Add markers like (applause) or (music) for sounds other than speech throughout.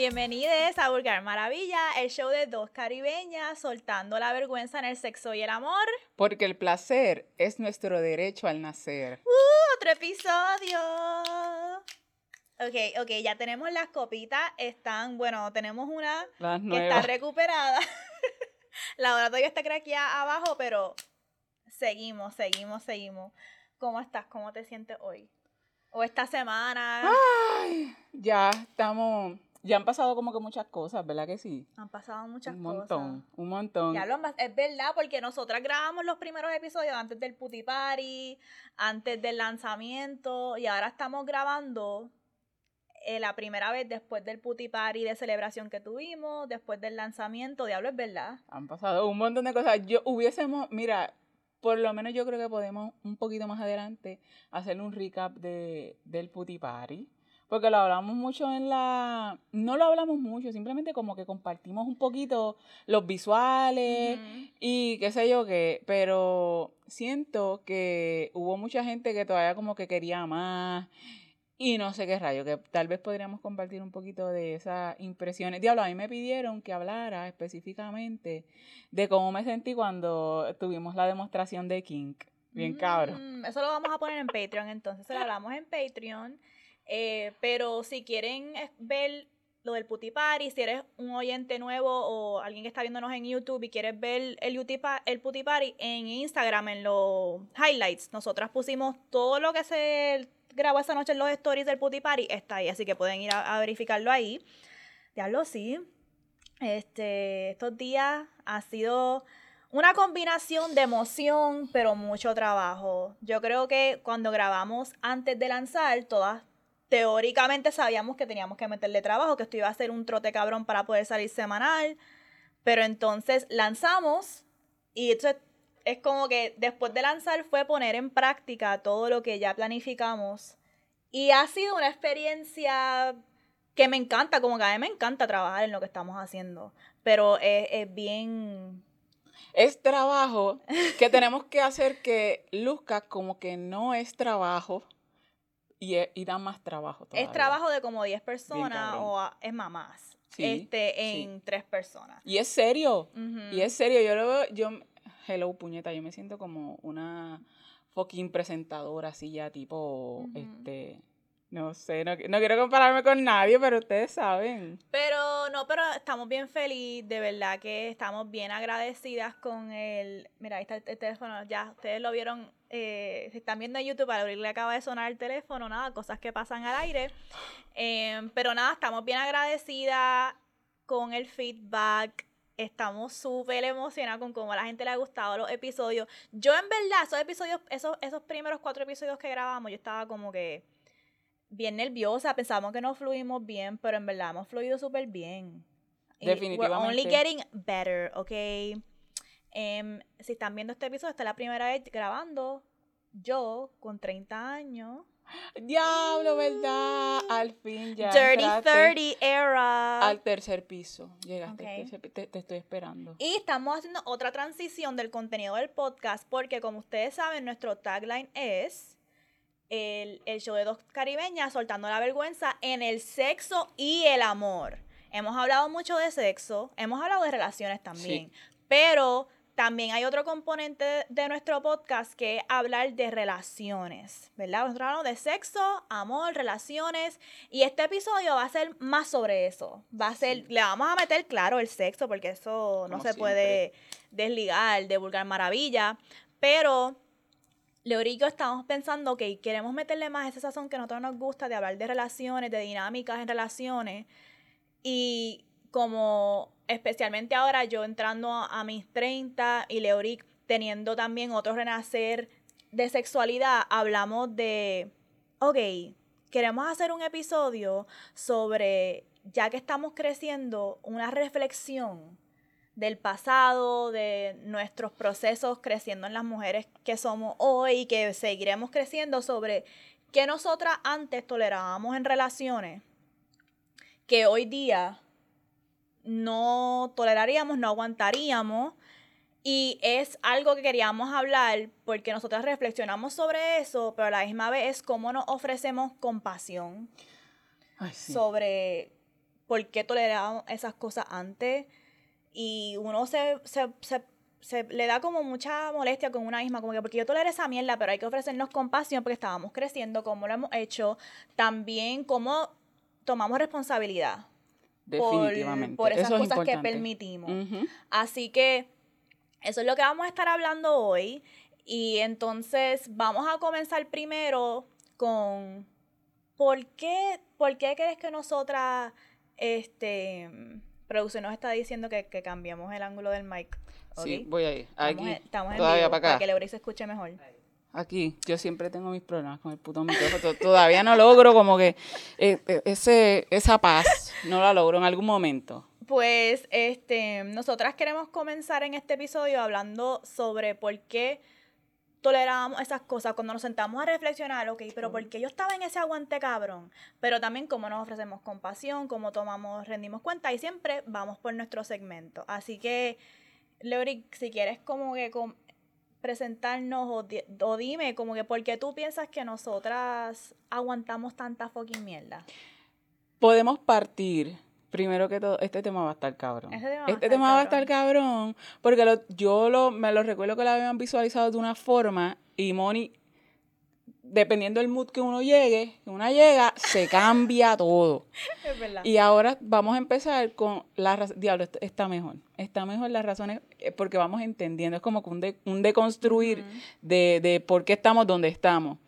Bienvenidos a Vulgar Maravilla, el show de dos caribeñas soltando la vergüenza en el sexo y el amor. Porque el placer es nuestro derecho al nacer. ¡Uh! Otro episodio. Ok, ok, ya tenemos las copitas. Están, bueno, tenemos una Las que está recuperada. (laughs) la otra todavía está craqueada abajo, pero seguimos, seguimos, seguimos. ¿Cómo estás? ¿Cómo te sientes hoy? O esta semana. Ay, ya estamos, ya han pasado como que muchas cosas, ¿verdad que sí? Han pasado muchas un cosas. montón, un montón. Ya lo es verdad, porque nosotras grabamos los primeros episodios antes del Puti Party, antes del lanzamiento, y ahora estamos grabando eh, la primera vez después del Puti Party de celebración que tuvimos, después del lanzamiento. Diablo, es verdad. Han pasado un montón de cosas. Yo hubiésemos, mira, por lo menos yo creo que podemos un poquito más adelante hacer un recap de, del Puti Party. Porque lo hablamos mucho en la... No lo hablamos mucho, simplemente como que compartimos un poquito los visuales y qué sé yo qué. Pero siento que hubo mucha gente que todavía como que quería más y no sé qué rayo, que tal vez podríamos compartir un poquito de esas impresiones. Diablo, a mí me pidieron que hablara específicamente de cómo me sentí cuando tuvimos la demostración de Kink. Bien cabrón. Mm, Eso lo vamos a poner en Patreon, entonces se lo hablamos en Patreon. Eh, pero si quieren eh, ver lo del Puti Party, si eres un oyente nuevo o alguien que está viéndonos en YouTube y quieres ver el, el Puti Party en Instagram, en los highlights, nosotras pusimos todo lo que se grabó esa noche en los stories del Puti Party, está ahí, así que pueden ir a, a verificarlo ahí. Diablo, sí. Este, estos días ha sido una combinación de emoción, pero mucho trabajo. Yo creo que cuando grabamos antes de lanzar, todas teóricamente sabíamos que teníamos que meterle trabajo, que esto iba a ser un trote cabrón para poder salir semanal. Pero entonces lanzamos y esto es, es como que después de lanzar fue poner en práctica todo lo que ya planificamos. Y ha sido una experiencia que me encanta, como que a mí me encanta trabajar en lo que estamos haciendo. Pero es, es bien Es trabajo que tenemos que hacer que luzca como que no es trabajo y, e- y da más trabajo. Es todavía. trabajo de como 10 personas o a- es más más. Sí, este, sí. en tres personas. Y es serio. Y es serio, yo lo veo, yo, hello puñeta, yo me siento como una fucking presentadora así ya tipo, este, no sé, no, no quiero compararme con nadie, pero ustedes saben. Pero no, pero estamos bien felices, de verdad que estamos bien agradecidas con el... Mira, ahí está el, el teléfono, ya, ustedes lo vieron, eh, si están viendo en YouTube, a Abril le acaba de sonar el teléfono, nada, cosas que pasan al aire. Em, pero nada, estamos bien agradecidas con el feedback. Estamos súper emocionadas con cómo a la gente le ha gustado los episodios. Yo en verdad, esos episodios, esos, esos primeros cuatro episodios que grabamos, yo estaba como que bien nerviosa, pensábamos que no fluimos bien, pero en verdad hemos fluido súper bien. Y We're only Definitivamente. getting better, ¿ok? Em, si están viendo este episodio, esta es la primera vez grabando yo con 30 años. Diablo, ¿verdad? Al fin ya Dirty entraste 30 era. al tercer piso. Llegaste tercer te, te estoy esperando. Y estamos haciendo otra transición del contenido del podcast porque como ustedes saben, nuestro tagline es el, el show de dos caribeñas soltando la vergüenza en el sexo y el amor. Hemos hablado mucho de sexo, hemos hablado de relaciones también, pero también hay otro componente de nuestro podcast que es hablar de relaciones, ¿verdad? Nosotros hablamos de sexo, amor, relaciones, y este episodio va a ser más sobre eso. Va a ser, le vamos a meter claro el sexo, porque eso no Como se puede desligar de vulgar maravilla, pero Leori y yo estamos pensando que queremos meterle más ese sazón que a nosotros nos gusta de hablar de relaciones, de dinámicas en relaciones. Y como especialmente ahora yo entrando a, mis 30 y Leoric teniendo también otro renacer de sexualidad, hablamos de, ok, queremos hacer un episodio sobre, ya que estamos creciendo, una reflexión del pasado, de nuestros procesos creciendo en las mujeres que somos hoy y que seguiremos creciendo sobre que nosotras antes tolerábamos en relaciones que hoy día no toleraríamos, no aguantaríamos. Y es algo que queríamos hablar porque nosotras reflexionamos sobre eso, pero a la misma vez es cómo nos ofrecemos compasión Ay, sí. sobre por qué tolerábamos esas cosas antes. Y uno se, se, se, se le da como mucha molestia con una misma, como que porque yo toleré esa mierda, pero hay que ofrecernos compasión porque estábamos creciendo, cómo lo hemos hecho, también cómo tomamos responsabilidad. Definitivamente. Por, por esas Eso es cosas que importante. permitimos. Así que eso es lo que vamos a estar hablando hoy. Y entonces vamos a comenzar primero con ¿por qué, por qué crees que nosotras, este, producción nos está diciendo que, que cambiemos el ángulo del mic? Sí, ¿ok? voy ahí. Estamos Aquí. en- estamos en todavía vivo, para que Leury se escuche mejor. Aquí, yo siempre tengo mis problemas con el puto micrófono. To- Todavía no logro como que eh, eh, ese, esa paz, no la logro en algún momento. Pues, este, nosotras queremos comenzar en este episodio hablando sobre por qué tolerábamos esas cosas cuando nos sentamos a reflexionar, ok, pero ¿por qué yo estaba en ese aguante cabrón? Pero también cómo nos ofrecemos compasión, cómo tomamos, rendimos cuenta y siempre vamos por nuestro segmento. Así que, Leori, si quieres como que presentarnos o, di- o dime como que por qué tú piensas que nosotras aguantamos tanta fucking mierda. Podemos partir, primero que todo, este tema va a estar cabrón. Este tema va a Este estar tema va a cabrón. estar cabrón, porque lo- yo lo, me lo recuerdo que lo habían visualizado de una forma y Moni, dependiendo del mood que uno llegue, que una llega, se cambia todo. (laughs) Es verdad. Y ahora vamos a empezar con la razón. Diablo, est- está mejor. Está mejor las razones eh, porque vamos entendiendo. Es como que un, de- un deconstruir de, de por qué estamos donde estamos.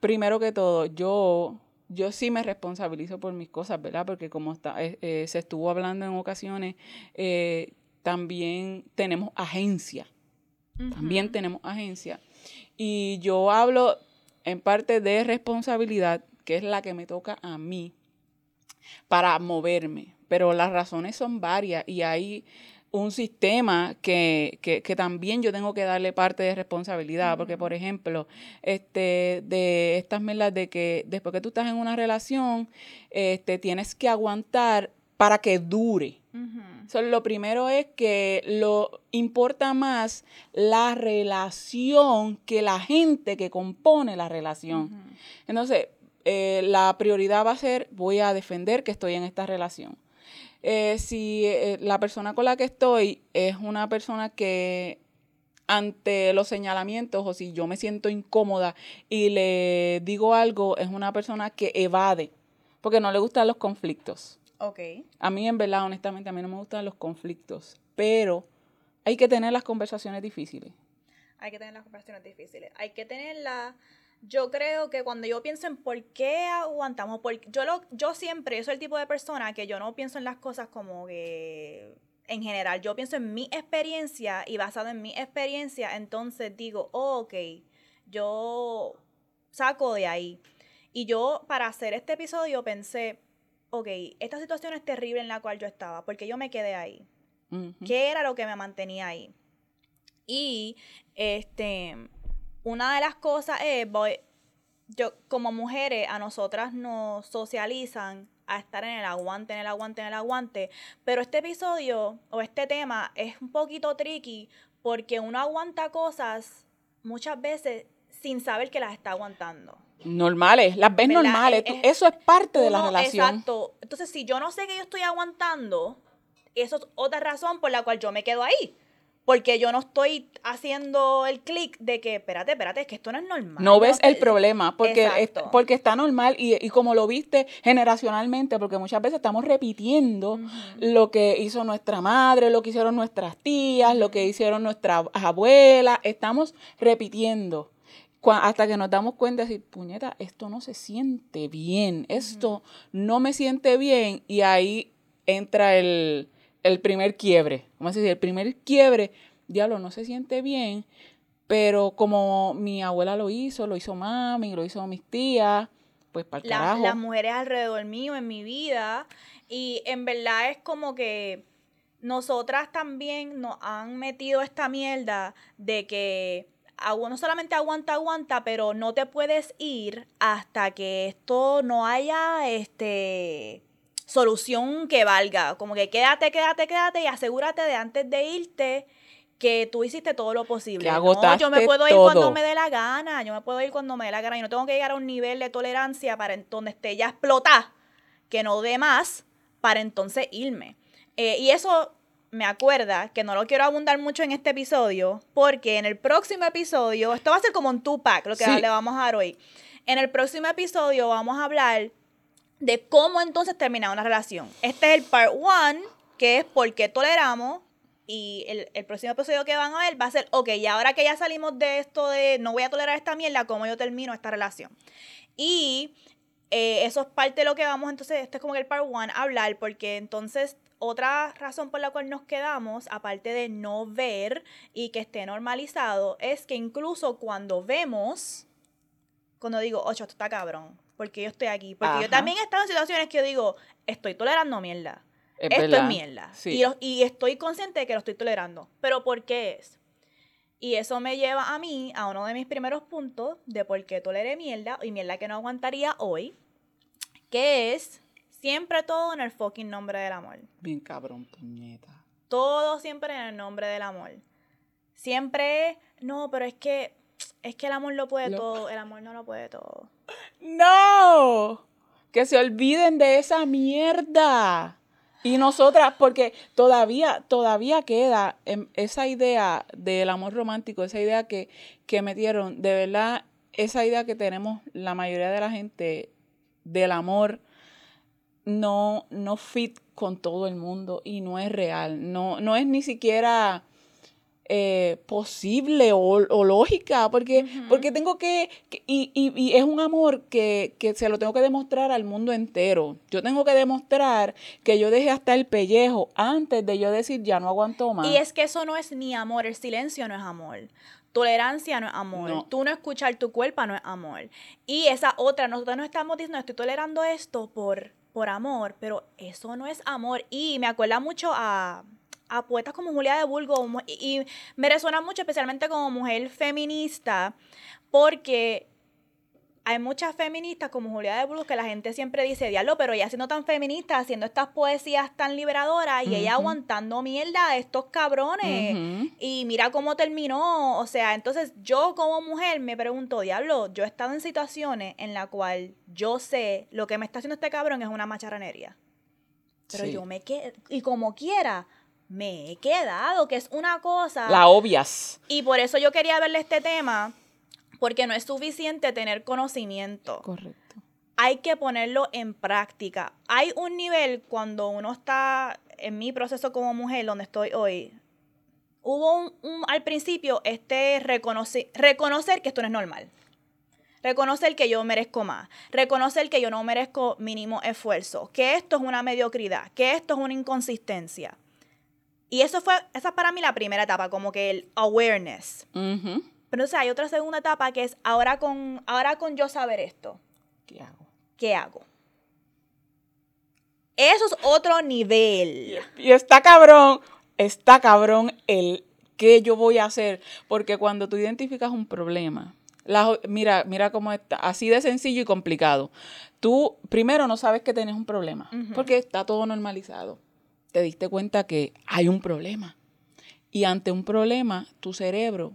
Primero que todo, yo, yo sí me responsabilizo por mis cosas, ¿verdad? Porque como está, eh, eh, se estuvo hablando en ocasiones, eh, también tenemos agencia. También tenemos agencia. Y yo hablo en parte de responsabilidad, que es la que me toca a mí, para moverme. Pero las razones son varias y hay un sistema que, que, que también yo tengo que darle parte de responsabilidad. Porque, por ejemplo, este, de estas merdas de que después que tú estás en una relación, este, tienes que aguantar para que dure. So, lo primero es que lo importa más la relación que la gente que compone la relación. Entonces, eh, la prioridad va a ser, voy a defender que estoy en esta relación. Eh, si eh, la persona con la que estoy es una persona que ante los señalamientos o si yo me siento incómoda y le digo algo, es una persona que evade, porque no le gustan los conflictos. Ok. A mí, en verdad, honestamente, a mí no me gustan los conflictos, pero hay que tener las conversaciones difíciles. Hay que tener las conversaciones difíciles. Hay que tenerlas. Yo creo que cuando yo pienso en por qué aguantamos, por, yo, lo, yo siempre, yo soy el tipo de persona que yo no pienso en las cosas como que en general, yo pienso en mi experiencia y basado en mi experiencia, entonces digo, oh, ok, yo saco de ahí. Y yo para hacer este episodio pensé, ok, esta situación es terrible en la cual yo estaba, porque yo me quedé ahí. ¿Qué era lo que me mantenía ahí? Y este, una de las cosas es, voy, yo, como mujeres, a nosotras nos socializan a estar en el aguante, en el aguante, en el aguante. Pero este episodio o este tema es un poquito tricky porque uno aguanta cosas muchas veces sin saber que las está aguantando. Normales, las ves ¿Verdad? normales. Es- tú- eso es parte de la relación. Exacto. Entonces, si yo no sé que yo estoy aguantando, eso es otra razón por la cual yo me quedo ahí. Porque yo no estoy haciendo el clic de que, espérate, espérate, es que esto no es normal. No ves el problema, porque, es- porque está normal y, y como lo viste generacionalmente, porque muchas veces estamos repitiendo lo que hizo nuestra madre, lo que hicieron nuestras tías, lo que hicieron nuestras abuelas, estamos repitiendo hasta que nos damos cuenta de decir, puñeta, esto no se siente bien, esto no me siente bien y ahí entra el, el primer quiebre, ¿cómo se dice? El primer quiebre, diablo, no se siente bien, pero como mi abuela lo hizo, lo hizo mami, lo hizo mis tías, pues para el La- carajo. las mujeres alrededor mío, en mi vida. Y en verdad es como que nosotras también nos han metido esta mierda de que no solamente aguanta, aguanta, pero no te puedes ir hasta que esto no haya este solución que valga. Como que quédate, quédate, quédate y asegúrate de antes de irte que tú hiciste todo lo posible. Que no, yo me puedo ir cuando me dé la gana, yo me puedo ir cuando me dé la gana. Yo no tengo que llegar a un nivel de tolerancia para en donde esté ya explotada, que no dé más, para entonces irme. Eh, y eso me acuerda que no lo quiero abundar mucho en este episodio, porque en el próximo episodio, esto va a ser como un two-pack, lo que le vamos a dar hoy. En el próximo episodio vamos a hablar de cómo entonces terminar una relación. Este es el part one, que es por qué toleramos. Y el, el, próximo episodio que van a ver va a ser, ok, y ahora que ya salimos de esto de no voy a tolerar esta mierda, ¿cómo yo termino esta relación? Y eh, eso es parte de lo que vamos, entonces, este es como el part one, hablar, porque entonces otra razón por la cual nos quedamos, aparte de no ver y que esté normalizado, es que incluso cuando vemos, cuando digo, ocho, esto está cabrón, porque yo estoy aquí, porque yo también he estado en situaciones que yo digo, estoy tolerando mierda. esto es mierda. Y, y estoy consciente de que lo estoy tolerando. Pero ¿por qué es? Y eso me lleva a mí a uno de mis primeros puntos de por qué toleré mierda y mierda que no aguantaría hoy, que es siempre todo en el fucking nombre del amor. Bien cabrón, puñeta. Todo siempre en el nombre del amor. Siempre, no, pero es que es que el amor lo puede todo, el amor no lo puede todo. (laughs) No, que se olviden de esa mierda. Y nosotras, porque todavía, todavía queda esa idea del amor romántico, esa idea que, que metieron, de verdad, esa idea que tenemos la mayoría de la gente del amor no, no fit con todo el mundo y no es real. No, no es ni siquiera eh, posible o, lógica, porque, porque tengo que, y, y, es un amor que, que, se lo tengo que demostrar al mundo entero. Yo tengo que demostrar que yo dejé hasta el pellejo antes de yo decir ya no aguanto más. Y es que eso no es ni amor, el silencio no es amor. Tolerancia no es amor. Tú no escuchar tu cuerpo no es amor. Y esa otra, nosotros no estamos diciendo, estoy tolerando esto por, por amor, pero eso no es amor. Y me acuerda mucho a a poetas como Julia de Bulgo y, me resuena mucho especialmente como mujer feminista porque hay muchas feministas como Julia de Bulgo que la gente siempre dice, diablo, pero ella siendo tan feminista, haciendo estas poesías tan liberadoras y ella aguantando mierda a estos cabrones. Y mira cómo terminó. O sea, entonces yo como mujer me pregunto, diablo, yo he estado en situaciones en la cual yo sé lo que me está haciendo este cabrón es una macharranería. Pero yo me quedo, y como quiera, me he quedado, que es una cosa. La obvias. Y por eso yo quería verle este tema, porque no es suficiente tener conocimiento. Correcto. Hay que ponerlo en práctica. Hay un nivel cuando uno está en mi proceso como mujer, donde estoy hoy. Hubo un, al principio este reconocer, reconocer que esto no es normal. Reconocer que yo merezco más. Reconocer que yo no merezco mínimo esfuerzo. Que esto es una mediocridad. Que esto es una inconsistencia y eso fue, esa es para mí la primera etapa, como que el awareness. Pero entonces hay otra segunda etapa que es ahora con, ahora con yo saber esto. ¿Qué hago? ¿Qué hago? Eso es otro nivel. Y está cabrón, está cabrón el qué yo voy a hacer. Porque cuando tú identificas un problema, mira, mira cómo está, así de sencillo y complicado. Tú primero no sabes que tienes un problema, porque está todo normalizado te diste cuenta que hay un problema. Y ante un problema, tu cerebro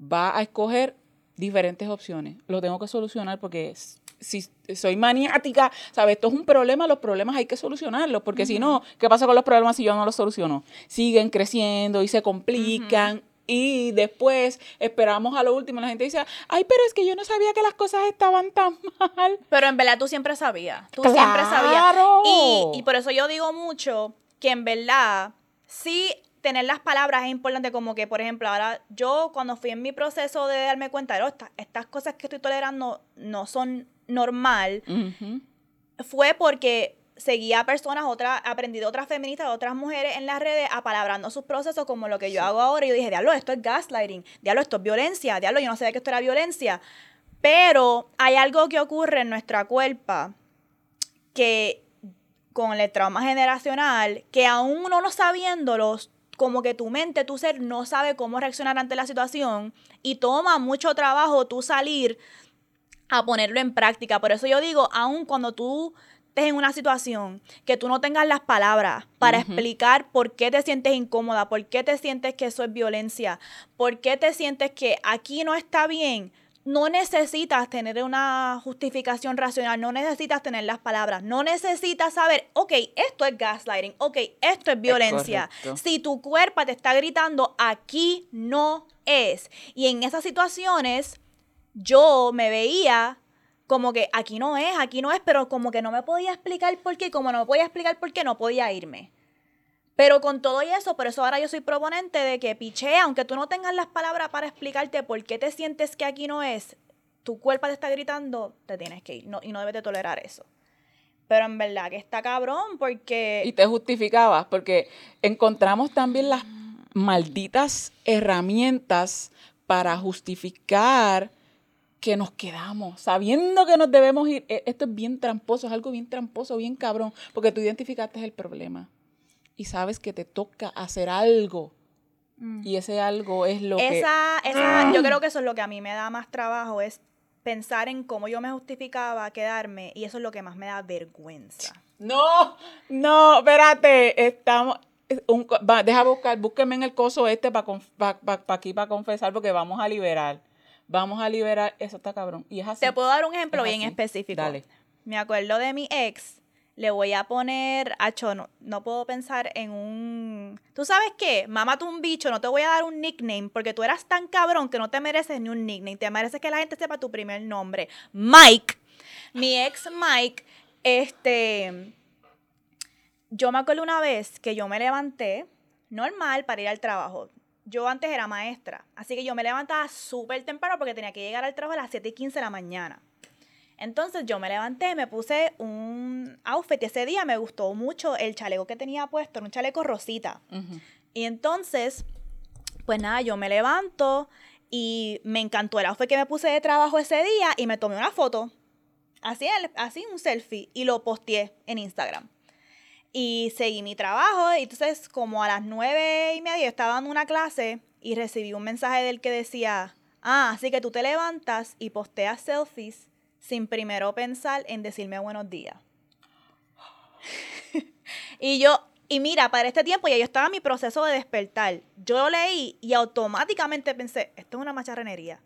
va a escoger diferentes opciones. Lo tengo que solucionar porque si soy maniática, ¿sabes? Esto es un problema, los problemas hay que solucionarlos, porque si no, ¿qué pasa con los problemas si yo no los soluciono? Siguen creciendo y se complican. Y después esperamos a lo último. La gente dice, ay, pero es que yo no sabía que las cosas estaban tan (laughs) mal. Pero en verdad tú siempre sabías. Tú siempre sabías. Y, y por eso yo digo mucho que en verdad sí tener las palabras es importante, como que, por ejemplo, ahora yo cuando fui en mi proceso de darme cuenta de, oh, estas, cosas que estoy tolerando no son normal, fue porque seguía a personas, otras, aprendí de otras feministas, de otras mujeres en las redes, apalabrando sus procesos como lo que yo hago ahora. Y yo dije, diablo, esto es gaslighting, diablo, esto es violencia, diablo, yo no sabía que esto era violencia. Pero hay algo que ocurre en nuestra cuerpo que con el trauma generacional que aún uno no sabiéndolos, como que tu mente, tu ser no sabe cómo reaccionar ante la situación y toma mucho trabajo tú salir a ponerlo en práctica. Por eso yo digo, aún cuando tú estés en una situación que tú no tengas las palabras para explicar por qué te sientes incómoda, por qué te sientes que eso es violencia, por qué te sientes que aquí no está bien, no necesitas tener una justificación racional, no necesitas tener las palabras, no necesitas saber, ok, esto es gaslighting, ok, esto es violencia. si tu cuerpo te está gritando, aquí no es. Y en esas situaciones, yo me veía como que aquí no es, aquí no es, pero como que no me podía explicar por qué, como no me podía explicar por qué, no podía irme. Pero con todo y eso, por eso ahora yo soy proponente de que piche, aunque tú no tengas las palabras para explicarte por qué te sientes que aquí no es, tu cuerpo te está gritando, te tienes que ir y no debes de tolerar eso. Pero en verdad que está cabrón porque... Y te justificabas porque encontramos también las malditas herramientas para justificar que nos quedamos, sabiendo que nos debemos ir. E, esto es bien tramposo, es algo bien tramposo, bien cabrón, porque tú identificaste el problema y sabes que te toca hacer algo. Mm. Y ese algo es lo que... Esa, yo creo que eso es lo que a mí me da más trabajo, es pensar en cómo yo me justificaba quedarme y eso es lo que más me da vergüenza. No, no, espérate, estamos... deja buscar, búsqueme en el coso este para aquí para confesar porque vamos a liberar. Vamos a liberar, eso está cabrón. Y es así. Te puedo dar un ejemplo bien específico. Dale. Me acuerdo de mi ex le voy a poner, acho, no, no puedo pensar en un... ¿Tú sabes qué? Mámate un bicho, no te voy a dar un nickname porque tú eras tan cabrón que no te mereces ni un nickname, te mereces que la gente sepa tu primer nombre. Mike, mi ex Mike, este... Yo me acuerdo una vez que yo me levanté normal para ir al trabajo. Yo antes era maestra, así que yo me levantaba súper temprano porque tenía que llegar al trabajo a las 7 y 15 de la mañana. Entonces yo me levanté, me puse un outfit y ese día me gustó mucho el chaleco que tenía puesto, un chaleco rosita. Y entonces, pues nada, yo me levanto y me encantó el outfit que me puse de trabajo ese día y me tomé una foto, así, así un selfie, y lo posteé en Instagram. Y seguí mi trabajo, y entonces como a las nueve y media yo estaba dando una clase y recibí un mensaje del que decía, ah, así que tú te levantas y posteas selfies sin primero pensar en decirme buenos días. (laughs) y yo, y mira, para este tiempo ya yo estaba en mi proceso de despertar. Yo leí y automáticamente pensé, esto es una macharrenería.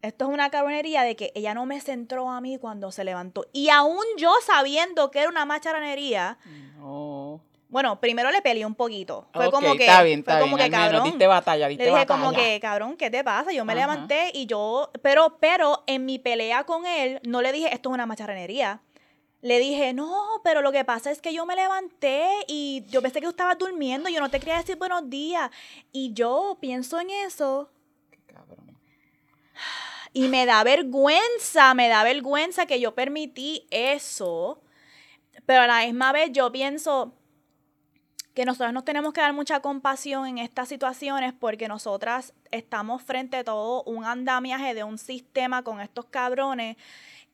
Esto es una cabronería de que ella no me centró a mí cuando se levantó. Y aún yo sabiendo que era una macharrenería, no. Bueno, primero le peleé un poquito. Fue como que. Está bien, está fue como que cabrón. Diste batalla, diste le dije como que, cabrón, ¿qué te pasa? Yo me levanté y yo. Pero, pero en mi pelea con él, no le dije, esto es una macharrenería. Le dije, no, pero lo que pasa es que yo me levanté y yo pensé que tú estabas durmiendo, yo no te quería decir buenos días. Y yo pienso en eso. Qué cabrón. Y me da vergüenza, me da vergüenza que yo permití eso. Pero a la misma vez yo pienso, que nosotros nos tenemos que dar mucha compasión en estas situaciones porque nosotras estamos frente a todo un andamiaje de un sistema con estos cabrones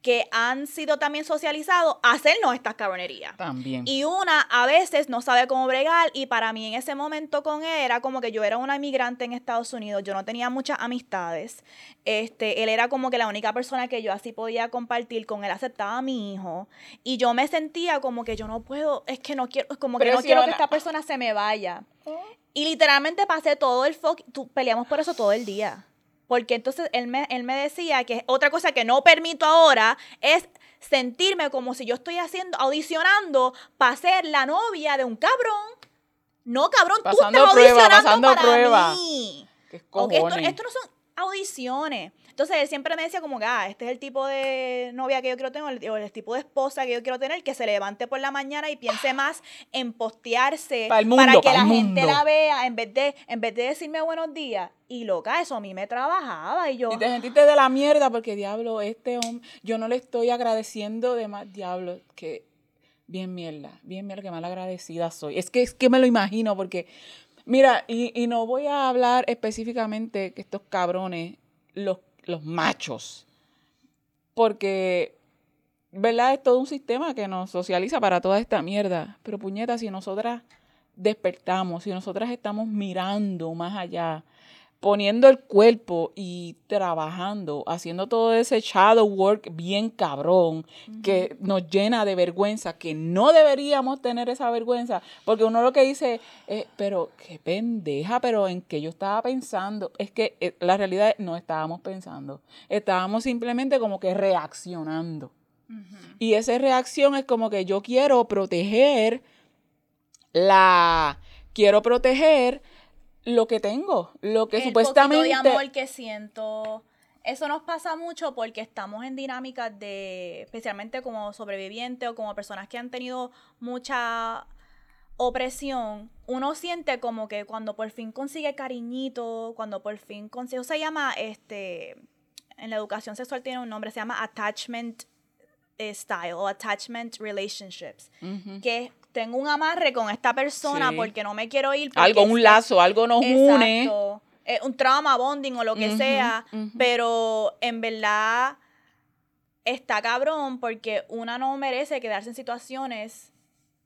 que han sido también socializados a hacernos estas cabronerías. También. Y una a veces no sabe cómo bregar y para mí en ese momento con él era como que yo era una inmigrante en Estados Unidos, yo no tenía muchas amistades. Este, él era como que la única persona que yo así podía compartir con él, aceptaba a mi hijo y yo me sentía como que yo no puedo, es que no quiero, como que no quiero que esta persona se me vaya. Oh. Y literalmente pasé todo el fuck, peleamos por eso todo el día. Porque entonces él me, él me decía que otra cosa que no permito ahora es sentirme como si yo estoy haciendo, audicionando para ser la novia de un cabrón. No, cabrón, tú estás audicionando para prueba. mí. esto, esto no son audiciones. Entonces él siempre me decía como que, ah, este es el tipo de novia que yo quiero tener, o el, tipo de esposa que yo quiero tener, que se levante por la mañana y piense (gasps) más en postearse para, que la gente la vea, en vez, de, en vez de decirme buenos días. Y loca, eso a mí me trabajaba y yo... Y te sentiste de la mierda porque, diablo, este hombre, yo no le estoy agradeciendo de más, diablo, que bien mierda, bien mierda, que mal agradecida soy. Es que, es que me lo imagino porque... Mira, y, y no voy a hablar específicamente que estos cabrones, los los machos. Porque, ¿verdad? Es todo un sistema que nos socializa para toda esta mierda. Pero puñeta, si nosotras despertamos, si nosotras estamos mirando más allá poniendo el cuerpo y trabajando, haciendo todo ese shadow work bien cabrón, que nos llena de vergüenza, que no deberíamos tener esa vergüenza, porque uno lo que dice, eh, pero qué pendeja, pero en qué yo estaba pensando, es que eh, la realidad no estábamos pensando, estábamos simplemente como que reaccionando. Y esa reacción es como que yo quiero proteger la, quiero proteger lo que tengo, lo que el supuestamente... de amor que siento. Eso nos pasa mucho porque estamos en dinámicas de, especialmente como sobrevivientes o como personas que han tenido mucha opresión, uno siente como que cuando por fin consigue cariñito, cuando por fin consigue, se llama, este, en la educación sexual tiene un nombre, se llama attachment eh, style o attachment relationships, que tengo un amarre con esta persona porque no me quiero ir. Algo, un lazo, algo nos une. un trauma, bonding o lo que sea, pero en verdad está cabrón porque una no merece quedarse en situaciones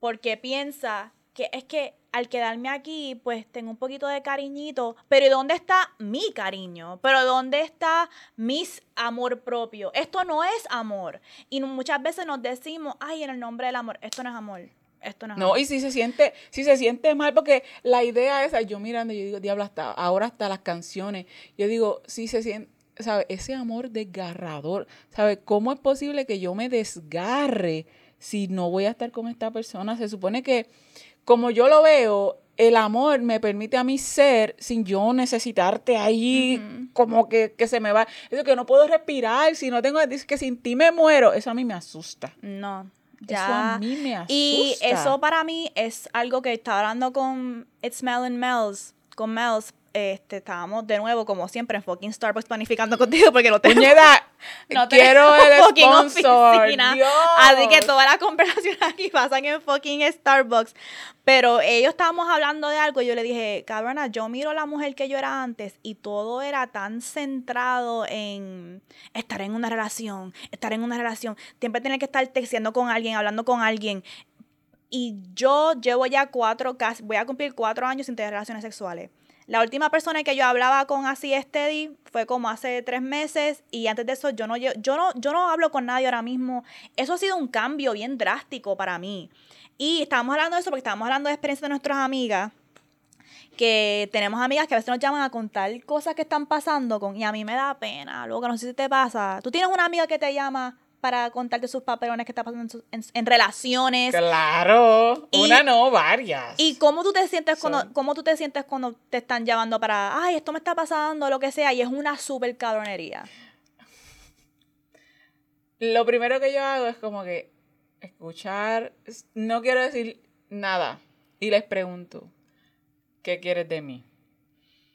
porque piensa que es que al quedarme aquí, pues tengo un poquito de cariñito, pero ¿dónde está mi cariño? ¿Pero dónde está mi amor propio? Esto no es amor. Y muchas veces nos decimos, ay, en el nombre del amor, esto no es amor esto no No, y si se siente, si se siente mal, porque la idea esa, yo mirando, yo digo, diablo, hasta ahora hasta las canciones, yo digo, si se siente, ¿sabe? Ese amor desgarrador, ¿sabe? ¿Cómo es posible que yo me desgarre si no voy a estar con esta persona? Se supone que, como yo lo veo, el amor me permite a mí ser sin yo necesitarte ahí, como que, que, se me va. Eso que no puedo respirar, si no tengo, que sin ti me muero. Eso a mí me asusta. No, ya. Eso a mí me asusta. Y eso para mí es algo que estaba hablando con It's Mel and Mel's, con Mel's, este, estábamos de nuevo, como siempre, en fucking Starbucks planificando (laughs) contigo porque no tengo. (laughs) no quiero el sponsor. Oficina, así que todas las conversaciones (laughs) aquí pasan en fucking Starbucks. Pero ellos estábamos hablando de algo y yo le dije, cabrona, yo miro a la mujer que yo era antes y todo era tan centrado en estar en una relación, estar en una relación, siempre tener que estar texteando con alguien, hablando con alguien. Y yo llevo ya cuatro, casi, voy a cumplir cuatro años sin tener relaciones sexuales. La última persona que yo hablaba con así steady fue como hace tres meses y antes de eso yo no, yo, no, yo no hablo con nadie ahora mismo. Eso ha sido un cambio bien drástico para mí. Y estábamos hablando de eso porque estábamos hablando de experiencias de nuestras amigas que tenemos amigas que a veces nos llaman a contar cosas que están pasando con y a mí me da pena, luego no sé si te pasa. Tú tienes una amiga que te llama para contarte sus papelones que está pasando en, relaciones. Claro, una no, varias. ¿Y cómo tú te sientes cuando cómo tú te sientes cuando te están llamando para, ay, esto me está pasando, lo que sea, y es una súper cabronería? Lo primero que yo hago es como que escuchar, no quiero decir nada, y les pregunto, ¿qué quieres de mí?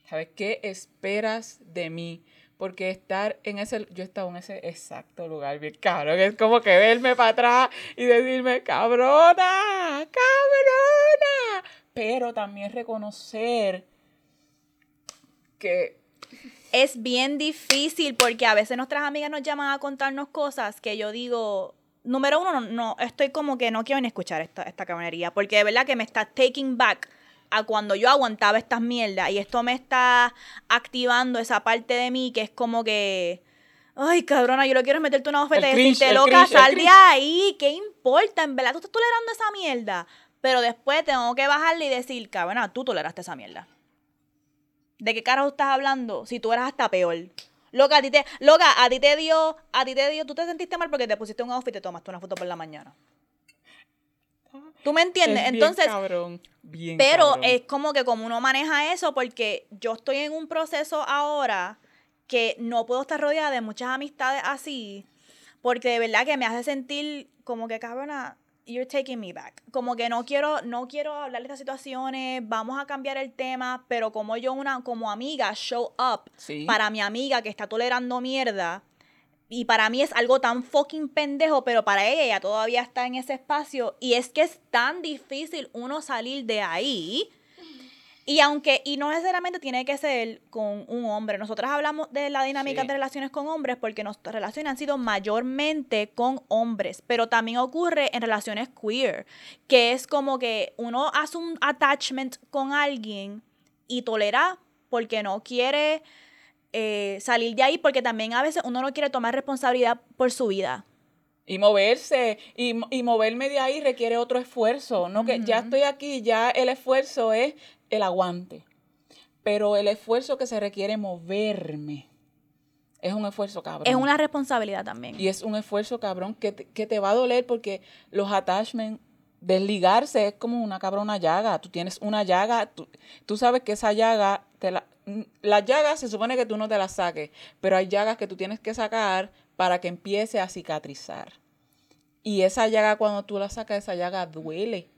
¿Sabes qué esperas de mí? Porque estar en ese, yo he estado en ese exacto lugar, bien cabrón, es como que verme para atrás y decirme, cabrona, cabrona, pero también reconocer que... Es bien difícil porque a veces nuestras amigas nos llaman a contarnos cosas que yo digo, número uno, no, estoy como que no quiero ni escuchar esta, esta porque de verdad que me está taking back a cuando yo aguantaba estas mierdas y esto me está activando esa parte de mí que es como que, ay cabrona, yo lo quiero meterte una bofeta y decirte, loca, sal de ahí, ¿qué importa? En verdad tú estás tolerando esa mierda. Pero después tengo que bajarle y decir, cabrona, tú toleraste esa mierda. ¿De qué carajo estás hablando? Si tú eras hasta peor. Loca, a ti te, loca, a ti te dio, a ti te dio, tú te sentiste mal porque te pusiste un outfit y te tomaste una foto por la mañana. ¿Tú me entiendes? Entonces, pero es como que como uno maneja eso, porque yo estoy en un proceso ahora que no puedo estar rodeada de muchas amistades así, porque de verdad que me hace sentir como que cabrona, you're taking me back. Como que no quiero, no quiero hablar de estas situaciones, vamos a cambiar el tema, pero como yo una, como amiga, show up para mi amiga que está tolerando mierda y para mí es algo tan fucking pendejo, pero para ella ella todavía está en ese espacio. Y es que es tan difícil uno salir de ahí. Y aunque, y no necesariamente tiene que ser con un hombre. Nosotras hablamos de la dinámica de relaciones con hombres porque nuestras relaciones han sido mayormente con hombres, pero también ocurre en relaciones queer, que es como que uno hace un attachment con alguien y tolera porque no quiere eh, salir de ahí, porque también a veces uno no quiere tomar responsabilidad por su vida. Y moverse, y, y moverme de ahí requiere otro esfuerzo, no que ya estoy aquí, ya el esfuerzo es el aguante, pero el esfuerzo que se requiere moverme es un esfuerzo cabrón. Es una responsabilidad también. Y es un esfuerzo cabrón que te, que te va a doler porque los attachments, desligarse es como una cabrona llaga. Tú tienes una llaga, tú, tú sabes que esa llaga, te la, las llagas se supone que tú no te las saques, pero hay llagas que tú tienes que sacar para que empiece a cicatrizar. Y esa llaga, cuando tú la sacas, esa llaga duele.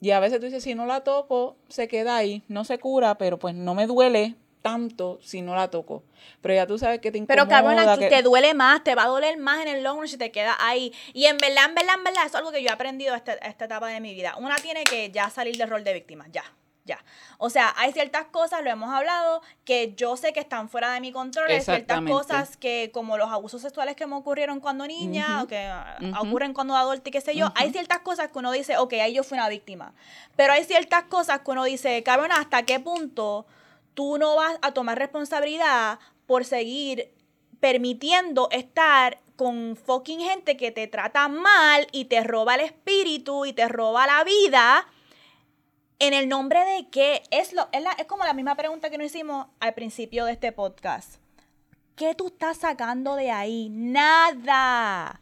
Y a veces tú dices, si no la toco, se queda ahí, no se cura, pero pues no me duele tanto si no la toco. Pero ya tú sabes que te incomoda. Pero cabrón, que... te duele más, te va a doler más en el long run si te queda ahí. Y en verdad, en verdad, en verdad, es algo que yo he aprendido esta, esta etapa de mi vida. Una tiene que ya salir del rol de víctima, ya ya. O sea, hay ciertas cosas, lo hemos hablado, que yo sé que están fuera de mi control, hay ciertas cosas que, como los abusos sexuales que me ocurrieron cuando niña, o que ah, ocurren cuando adulto y qué sé yo, hay ciertas cosas que uno dice, ok, ahí yo fui una víctima. Pero hay ciertas cosas que uno dice, cabrón, ¿hasta qué punto tú no vas a tomar responsabilidad por seguir permitiendo estar con fucking gente que te trata mal y te roba el espíritu y te roba la vida? ¿En el nombre de qué? Es, lo, es, es como la misma pregunta que nos hicimos al principio de este podcast. ¿Qué tú estás sacando de ahí? Nada.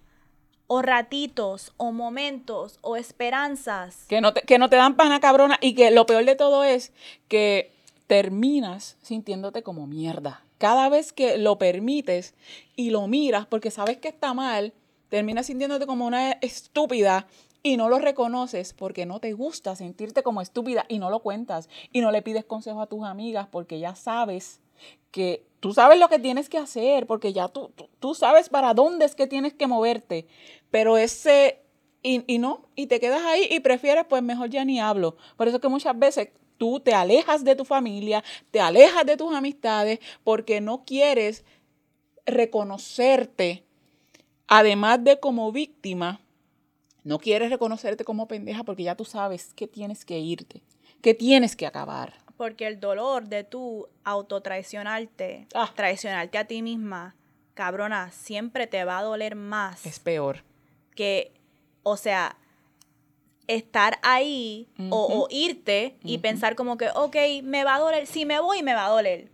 O ratitos, o momentos, o esperanzas. Que no te, que no te dan pana cabrona y que lo peor de todo es que terminas sintiéndote como mierda. Cada vez que lo permites y lo miras porque sabes que está mal, terminas sintiéndote como una estúpida y no lo reconoces porque no te gusta sentirte como estúpida y no lo cuentas y no le pides consejo a tus amigas porque ya sabes que tú sabes lo que tienes que hacer porque ya tú, tú, sabes para dónde es que tienes que moverte, pero ese y, y, no, y te quedas ahí y prefieres pues mejor ya ni hablo. Por eso que muchas veces tú te alejas de tu familia, te alejas de tus amistades porque no quieres reconocerte, además de como víctima, no quieres reconocerte como pendeja porque ya tú sabes que tienes que irte, que tienes que acabar. Porque el dolor de tú autotraicionarte, ah. traicionarte a ti misma, cabrona, siempre te va a doler más. Es peor. Que, o sea, estar ahí o, irte y pensar como que, ok, me va a doler, si me voy, me va a doler.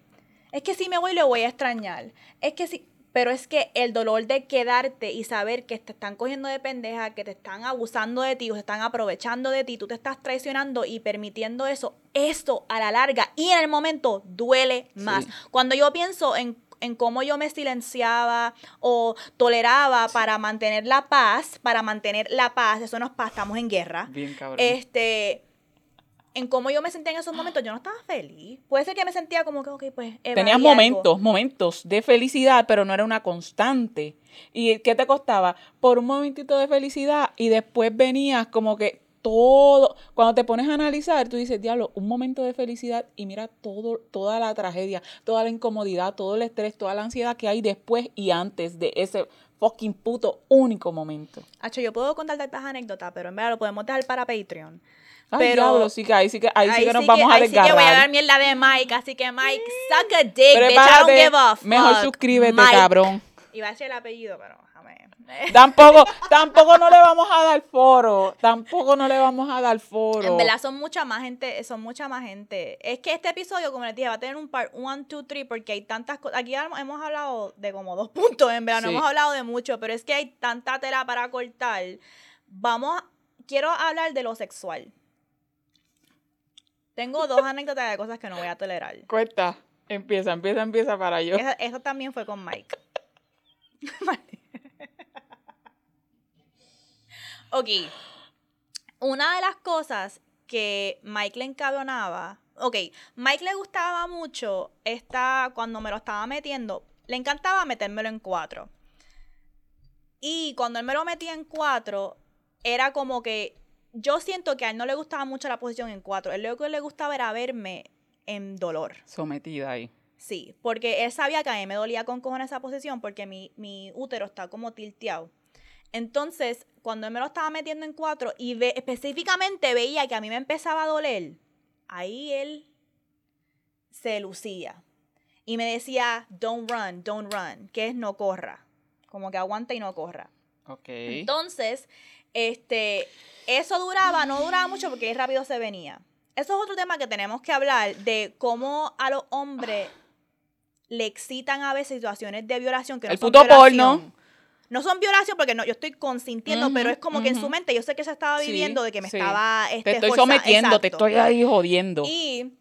Es que si me voy, lo voy a extrañar. Es que si, pero es que el dolor de quedarte y saber que te están cogiendo de pendeja, que te están abusando de ti o se están aprovechando de ti, tú te estás traicionando y permitiendo eso, esto a la larga y en el momento duele más. Cuando yo pienso en, en, cómo yo me silenciaba o toleraba para mantener la paz, para mantener la paz, eso nos pasa, estamos en guerra. Bien cabrón. Este en cómo yo me sentía en esos momentos, yo no estaba feliz. Puede ser que me sentía como que, ok, pues... Tenías momentos, momentos de felicidad, pero no era una constante. ¿Y qué te costaba? Por un momentito de felicidad y después venías como que todo, cuando te pones a analizar, tú dices, diablo, un momento de felicidad y mira todo, toda la tragedia, toda la incomodidad, todo el estrés, toda la ansiedad que hay después y antes de ese fucking puto único momento. Hacho, yo puedo contarte estas anécdotas, pero en verdad lo podemos dejar para Patreon. Ay, pero diablo, sí que ahí sí que, ahí sí que nos vamos a desgarrar. Ahí sí que voy a dar mierda de Mike, así que Mike, suck a dick, bitch, I don't give a fuck. Mejor suscríbete, cabrón. Iba a decir el apellido, pero déjame. (laughs) Tampoco, tampoco no le vamos a dar foro. Tampoco no le vamos a dar foro. En verdad son mucha más gente, son mucha más gente. Es que este episodio, como les dije, va a tener un part 1, 2, 3, porque hay tantas cosas. Aquí hemos hablado de como dos (laughs) puntos, en verdad, no hemos hablado de mucho, pero es que hay tanta tela para cortar. Vamos, quiero hablar de lo sexual. Tengo dos anécdotas de cosas que no voy a tolerar. Cuenta. Empieza, empieza, empieza para yo. Eso, también fue con (laughs) Mike. ok. Una de las cosas que Mike le encabronaba. Ok, Mike le gustaba mucho esta, cuando me lo estaba metiendo, le encantaba metérmelo en cuatro. Y cuando él me lo metía en cuatro, era como que yo siento que a él no le gustaba mucho la posición en cuatro. Él lo que le gustaba era verme en dolor. Sometida ahí. Sí, porque él sabía que a mí me dolía con cojones esa posición porque mi, mi útero está como tilteado. Entonces, cuando él me lo estaba metiendo en cuatro y específicamente veía que a mí me empezaba a doler, ahí él se lucía. Y me decía, don't run, don't run, que es no corra. Como que aguanta y no corra. Ok. Entonces, este, eso duraba, no duraba mucho porque rápido se venía. Eso es otro tema que tenemos que hablar de cómo a los hombres le excitan a veces situaciones de violación que no El son puto violación. porno. No son violación porque no, yo estoy consintiendo, pero es como que en su mente yo sé que se estaba Sí, viviendo de que me sí. estaba este, Te estoy forza- sometiendo, te estoy ahí jodiendo. Y,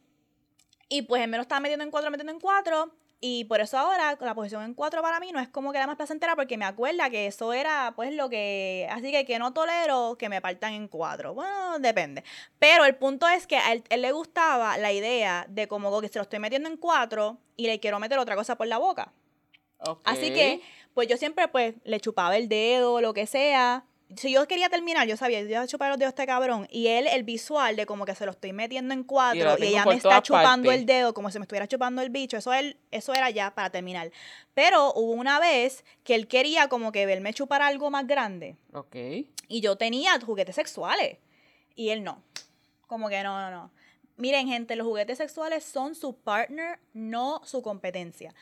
y pues él me lo estaba metiendo en cuatro, metiendo en cuatro. Y por eso ahora la posición en cuatro para mí no es como que la más placentera porque me acuerda que eso era pues lo que... Así que que no tolero que me partan en cuatro. Bueno, depende. Pero el punto es que a él, él le gustaba la idea de como que se lo estoy metiendo en cuatro y le quiero meter otra cosa por la boca. Así que, pues yo siempre pues le chupaba el dedo, lo que sea. Si yo quería terminar, yo sabía, yo iba a chupar los dedos a este cabrón. Y él, el visual de como que se lo estoy metiendo en cuatro y, tengo ella me está chupando partes. el dedo como si me estuviera chupando el bicho. Eso, él, eso era ya para terminar. Pero hubo una vez que él quería como que verme chupar algo más grande. Ok. Y yo tenía juguetes sexuales. Y él no. Como que no, no, no. Miren, gente, los juguetes sexuales son su partner, no su competencia.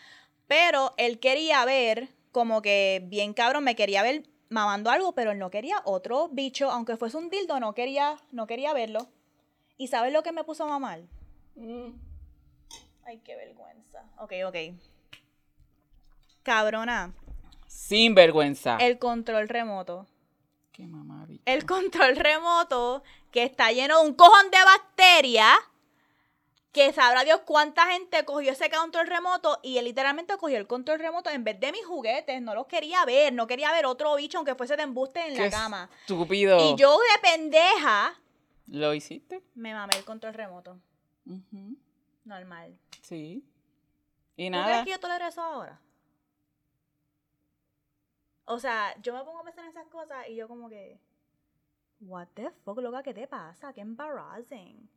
Pero él quería ver, como que bien cabrón, me quería ver mamando algo, pero él no quería otro bicho, aunque fuese un dildo, no quería, no quería verlo. ¿Y sabes lo que me puso a mamar? Ay, qué vergüenza. Ok, ok. Cabrona, Sin vergüenza. el control remoto. Qué mamá, bicho. el control remoto que está lleno de un cojón de bacterias. Que sabrá Dios cuánta gente cogió ese control remoto y él literalmente cogió el control remoto en vez de mis juguetes. No los quería ver, no quería ver otro bicho aunque fuese de embuste en la cama. Estúpido. Y yo de pendeja ¿Lo hiciste? me mamé el control remoto. Normal. Sí. Y ¿Tú nada. crees que yo tolero eso ahora? O sea, yo me pongo a pensar en esas cosas y yo como que... What the fuck, loca, ¿qué te pasa? Qué embarrassing.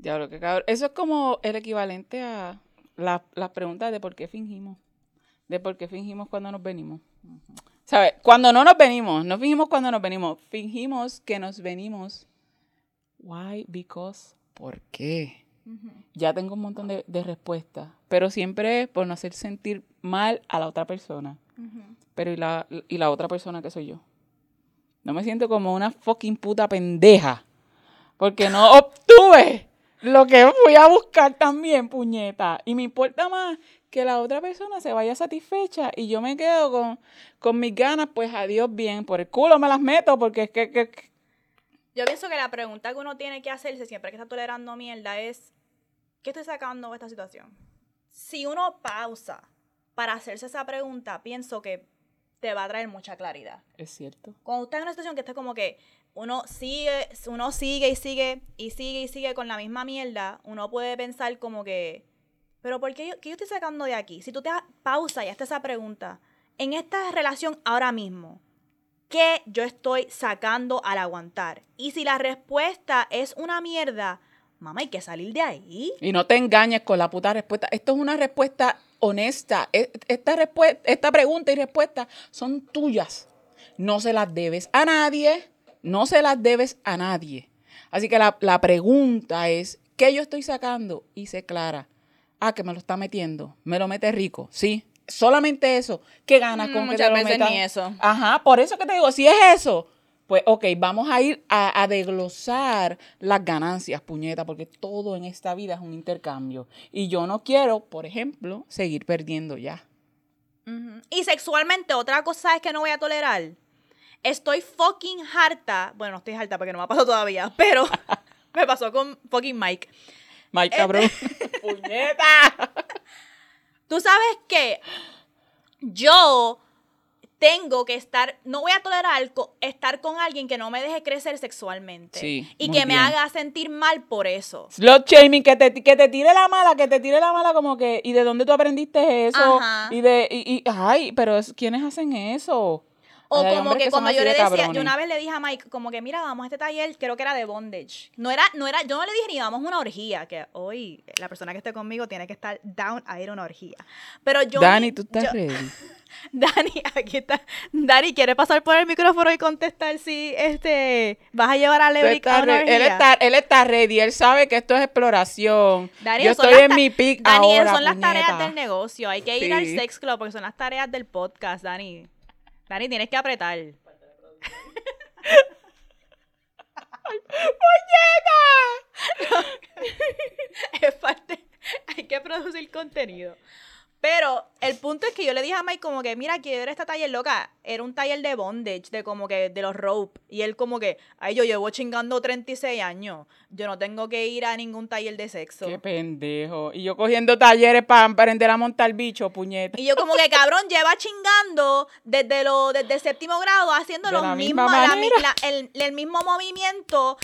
Diablo, qué cabrón. Eso es como el equivalente a la- las preguntas de por qué fingimos. De por qué fingimos cuando nos venimos. ¿Sabes? Cuando no nos venimos, no fingimos cuando nos venimos. Fingimos que nos venimos. Why? Because. ¿Por qué? Ya tengo un montón de, de respuestas. Pero siempre por no hacer sentir mal a la otra persona. Pero ¿y la, ¿y la otra persona que soy yo? No me siento como una fucking puta pendeja. Porque no obtuve lo que fui a buscar también, puñeta. Y me importa más que la otra persona se vaya satisfecha y yo me quedo con, con mis ganas, pues adiós bien. Por el culo me las meto porque es que, que- que- Yo pienso que la pregunta que uno tiene que hacerse siempre que está tolerando mierda es, ¿qué estoy sacando de esta situación? Si uno pausa para hacerse esa pregunta, pienso que te va a traer mucha claridad. es cierto. Cuando usted en una situación que esté como que uno sigue, uno sigue y sigue y sigue y sigue con la misma mierda, uno puede pensar como que, pero ¿por qué yo, qué yo estoy sacando de aquí? Si tú te pausa y haces esa pregunta, en esta relación ahora mismo, ¿qué yo estoy sacando al aguantar? Y si la respuesta es una mierda, mamá, hay que salir de ahí. Y no te engañes con la puta respuesta. Esto es una respuesta honesta. E- Esta, esta pregunta y respuesta son tuyas. No se las debes a nadie. No se las debes a nadie. Así que la, la pregunta es, ¿qué yo estoy sacando? Y sé clara. Ah, que me lo está metiendo. Me lo mete rico. Sí. Solamente eso. ¿Qué ganas Mm, con que muchas te lo veces metan? ni eso. Ajá, por eso que te digo, si es eso, pues ok, vamos a ir a, a desglosar las ganancias, puñeta, porque todo en esta vida es un intercambio. Y yo no quiero, por ejemplo, seguir perdiendo ya. Ujú. Y sexualmente, otra cosa es que no voy a tolerar. Estoy fucking harta. Bueno, no estoy harta porque no me ha pasado todavía, (laughs) pero me pasó con fucking Mike. Mike, Este cabrón. (laughs) ¡Puñeta! Tú sabes que yo tengo que estar, no voy a tolerar estar con alguien que no me deje crecer sexualmente. Sí, y que me haga sentir mal por eso. Slut shaming, que te, que te tire la mala, que te tire la mala como que, ¿y de dónde tú aprendiste eso? Ajá. Y de, y, y- ay, pero es- ¿quiénes hacen eso? O hay como que que cuando yo le de decía, yo una vez le dije a Mike, como que mira, vamos a este taller, creo que era de bondage. No era, no era, yo no le dije ni vamos a una orgía, que hoy la persona que esté conmigo tiene que estar down a ir a una orgía. Pero yo. Dani, tú estás yo- ready. (laughs) Dani, aquí está. Dani, ¿quieres pasar por el micrófono y contestar si este vas a llevar a Lebrick a una re- él, orgía? está, él está ready, él sabe que esto es exploración. Dani, Yo estoy en mi pick Dani, ahora, son las tareas del negocio. Hay que ir al sex club porque son las tareas del podcast, Dani. Dani, tienes que apretar. (laughs) (laughs) es parte. Hay que producir contenido. Pero el punto es que yo le dije a Mike como que, mira, quiero ir a este taller loca. Era un taller de bondage, de como que, de los rope. Y él como que, ay, yo llevo chingando 36 años. Yo no tengo que ir a ningún taller de sexo. Qué pendejo. Y yo cogiendo talleres para aprender a montar bicho, puñeta. Y yo como que cabrón lleva chingando desde lo desde el séptimo grado haciendo De lo la mismo misma la mi- manera. la- el, el mismo movimiento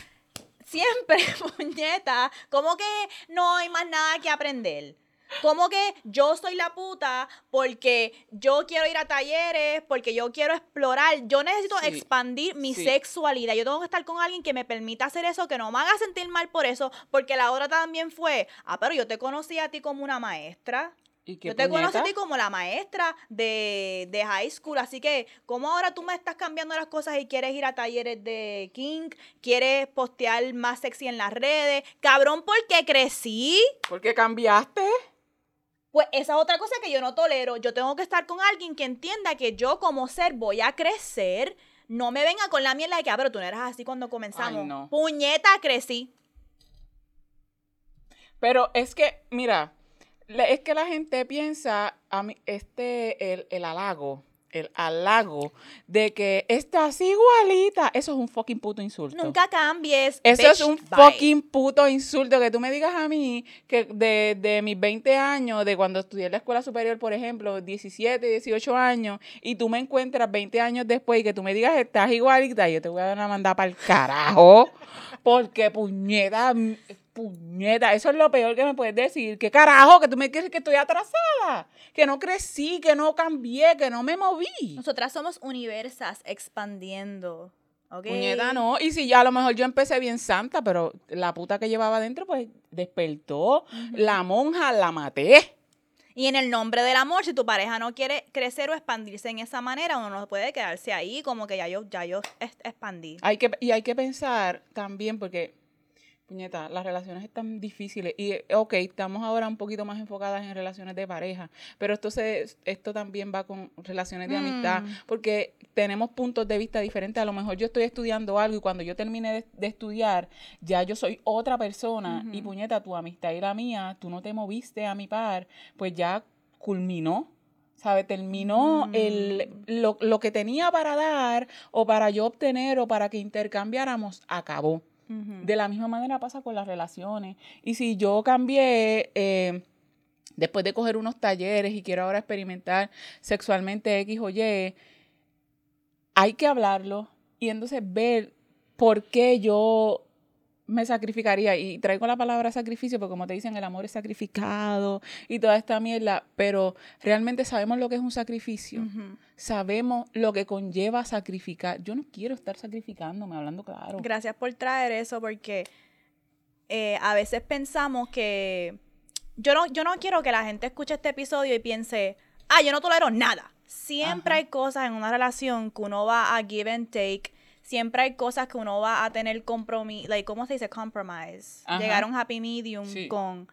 siempre (laughs) puñeta como que no hay más nada que aprender como que yo soy la puta porque yo quiero ir a talleres, porque yo quiero explorar, yo necesito Sí, expandir mi sí. sexualidad. Yo tengo que estar con alguien que me permita hacer eso, que no me haga sentir mal por eso, porque la otra también fue, ah, pero yo te conocí a ti como una maestra. ¿Y qué Yo te conocí a ti como la maestra de, de high school, así que, ¿cómo ahora tú me estás cambiando las cosas y quieres ir a talleres de King? ¿Quieres postear más sexy en las redes? Cabrón, porque crecí. ¿Por qué cambiaste? Pues esa es otra cosa que yo no tolero. Yo tengo que estar con alguien que entienda que yo como ser voy a crecer. No me venga con la mierda de que, ah, pero tú no eras así cuando comenzamos. Ay, no. Puñeta, crecí. Pero es que, mira, es que la gente piensa, a mí, este, el, el halago, el halago de que estás igualita, eso es un fucking puto insulto. Nunca cambies. Eso es un bye. fucking puto insulto que tú me digas a mí que de, de mis 20 años, de cuando estudié en la escuela superior, por ejemplo, 17, 18 años, y tú me encuentras 20 años después y que tú me digas estás igualita, yo te voy a dar una mandada para el carajo. (laughs) Porque puñeta, puñeta, eso es lo peor que me puedes decir. ¿Qué carajo? Que tú me quieres que estoy atrasada, que no crecí, que no cambié, que no me moví. Nosotras somos universas expandiendo. ¿ok? Puñeta, no. Y si ya a lo mejor yo empecé bien santa, pero la puta que llevaba adentro, pues despertó. La monja la maté. Y en el nombre del amor, si tu pareja no quiere crecer o expandirse en esa manera, uno no puede quedarse ahí como que ya yo, ya yo expandí. Hay que, y hay que pensar también, porque, puñeta, las relaciones están difíciles. Y, eh, ok, estamos ahora un poquito más enfocadas en relaciones de pareja, pero esto, se, esto también va con relaciones de amistad, Mm. porque tenemos puntos de vista diferentes. A lo mejor yo estoy estudiando algo y cuando yo termine de, de estudiar, ya yo soy otra persona. Y, puñeta, tu amistad y la mía, tú no te moviste a mi par, pues ya culminó. ¿Sabe? Terminó el, Mm. lo, lo que tenía para dar o para yo obtener o para que intercambiáramos, acabó. De la misma manera pasa con las relaciones. Y si yo cambié, eh, después de coger unos talleres y quiero ahora experimentar sexualmente X o Y, hay que hablarlo y entonces ver por qué yo me sacrificaría. Y traigo la palabra sacrificio porque como te dicen, el amor es sacrificado y toda esta mierda, pero realmente sabemos lo que es un sacrificio. Sabemos lo que conlleva sacrificar. Yo no quiero estar sacrificándome, hablando claro. Gracias por traer eso porque eh, a veces pensamos que yo no, yo no quiero que la gente escuche este episodio y piense, ah, yo no tolero nada. Siempre Ajá. hay cosas en una relación que uno va a give and take. Siempre hay cosas que uno va a tener compromiso, like, ¿cómo se dice? Compromise. Ajá. Llegar a un happy medium Sí. con...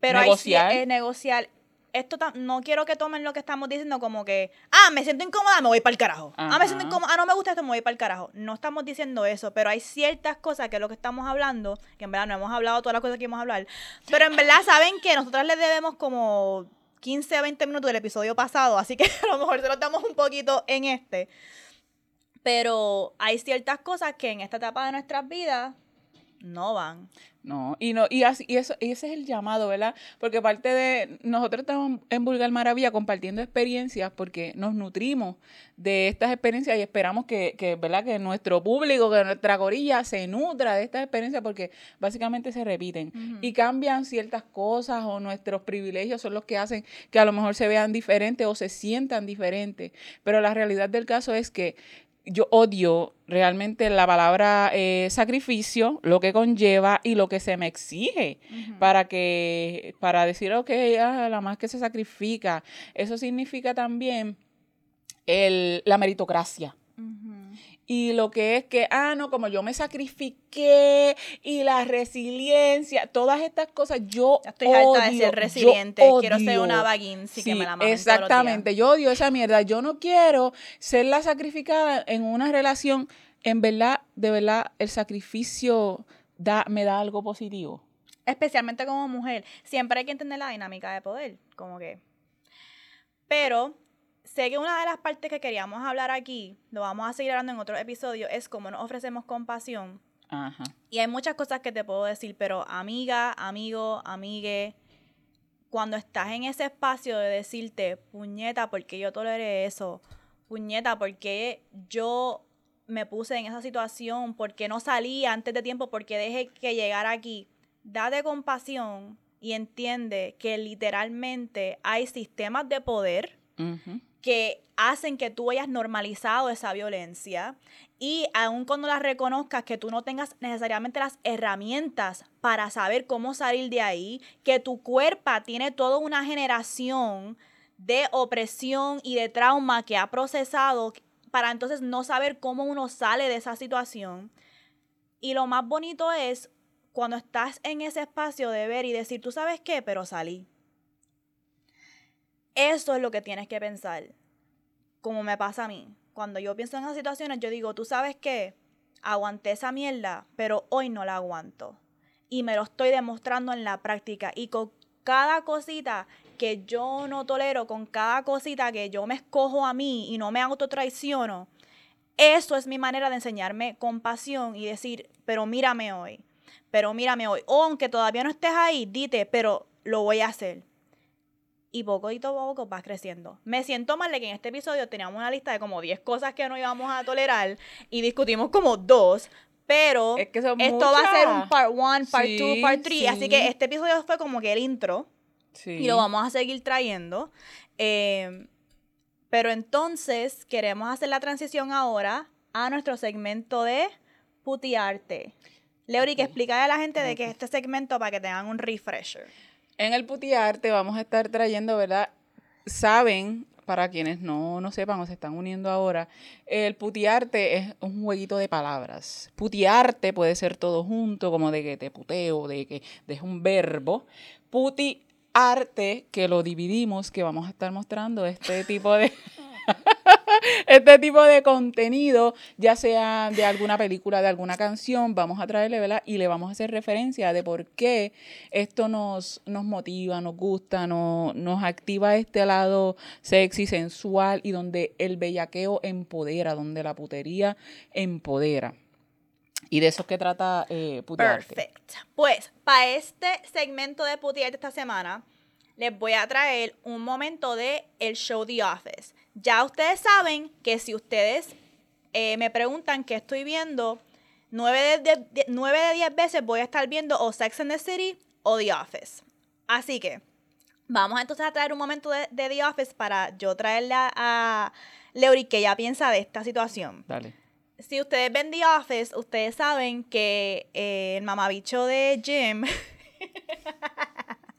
Pero hay Negociar. ci- eh, negociar. Esto no quiero que tomen lo que estamos diciendo como que, ah, me siento incómoda, me voy para el carajo. Ah, me siento incómoda, ah, no me gusta esto, me voy para el carajo. No estamos diciendo eso, pero hay ciertas cosas que es lo que estamos hablando, que en verdad no hemos hablado todas las cosas que íbamos a hablar, pero en verdad saben que nosotras les debemos como 15 a 20 minutos del episodio pasado, así que (laughs) a lo mejor se los damos un poquito en este. Pero hay ciertas cosas que en esta etapa de nuestras vidas no van. No, y no, y así, y eso, y ese es el llamado, ¿verdad? Porque parte de, nosotros estamos en Vulgar Maravilla compartiendo experiencias porque nos nutrimos de estas experiencias y esperamos que, que, ¿verdad? Que nuestro público, que nuestra gorilla se nutra de estas experiencias porque básicamente se repiten y cambian ciertas cosas o nuestros privilegios son los que hacen que a lo mejor se vean diferentes o se sientan diferentes. Pero la realidad del caso es que yo odio realmente la palabra eh, sacrificio, lo que conlleva y lo que se me exige para que, para decir, ok, ah, la más que se sacrifica. Eso significa también el, la meritocracia y lo que es que, ah, no, como yo me sacrifiqué y la resiliencia, todas estas cosas, yo estoy harta de ser resiliente, quiero ser una vaguinci que me la Exactamente, yo odio esa mierda, yo no quiero ser la sacrificada en una relación, en verdad, de verdad, el sacrificio da, me da algo positivo. Especialmente como mujer, siempre hay que entender la dinámica de poder, como que... Pero sé que una de las partes que queríamos hablar aquí, lo vamos a seguir hablando en otro episodio, es cómo nos ofrecemos compasión. Ajá. Y hay muchas cosas que te puedo decir, pero amiga, amigo, amigue, cuando estás en ese espacio de decirte, puñeta, ¿por qué yo toleré eso? Puñeta, ¿por qué yo me puse en esa situación? ¿Por qué no salí antes de tiempo? ¿Por qué dejé que llegara aquí? Date compasión y entiende que literalmente hay sistemas de poder que hacen que tú hayas normalizado esa violencia y aun cuando la reconozcas, que tú no tengas necesariamente las herramientas para saber cómo salir de ahí, que tu cuerpo tiene toda una generación de opresión y de trauma que ha procesado para entonces no saber cómo uno sale de esa situación. Y lo más bonito es cuando estás en ese espacio de ver y decir, tú sabes qué, pero salí. Eso es lo que tienes que pensar. Como me pasa a mí. Cuando yo pienso en esas situaciones, yo digo, tú sabes qué, aguanté esa mierda, pero hoy no la aguanto. Y me lo estoy demostrando en la práctica. Y con cada cosita que yo no tolero, con cada cosita que yo me escojo a mí y no me autotraiciono, eso es mi manera de enseñarme compasión y decir, pero mírame hoy, pero mírame hoy. O aunque todavía no estés ahí, dite, pero lo voy a hacer y poco a poco vas creciendo. Me siento mal de que en este episodio teníamos una lista de como 10 cosas que no íbamos a tolerar y discutimos como dos, pero esto va a ser un part 1, part 2, part 3, así que este episodio fue como que el intro y lo vamos a seguir trayendo. Eh, pero entonces queremos hacer la transición ahora a nuestro segmento de putiarte. Leori, que explica a la gente de qué es este segmento para que tengan un refresher. En el Putiarte vamos a estar trayendo, ¿verdad? Saben, para quienes no, no sepan o se están uniendo ahora, el putiarte es un jueguito de palabras. Putiarte puede ser todo junto, como de que te puteo, de que es un verbo. Putiarte, que lo dividimos, que vamos a estar mostrando este tipo de... (laughs) (laughs) este tipo de contenido, ya sea de alguna película, de alguna canción, vamos a traerle, ¿verdad? Y le vamos a hacer referencia de por qué esto nos, nos motiva, nos gusta, nos, nos activa este lado sexy, sensual y donde el bellaqueo empodera, donde la putería empodera. Y de eso es que trata eh, Perfecto. Pues, para este segmento de Putiarte esta semana, les voy a traer un momento de el show The Office. Ya ustedes saben que si ustedes eh, me preguntan qué estoy viendo, 9 de, 10 veces voy a estar viendo o Sex and the City o The Office. Así que vamos entonces a traer un momento de, The Office para yo traerle a, Leury que ya piensa de esta situación. Dale. Si ustedes ven The Office, ustedes saben que eh, el mamabicho de Jim (laughs)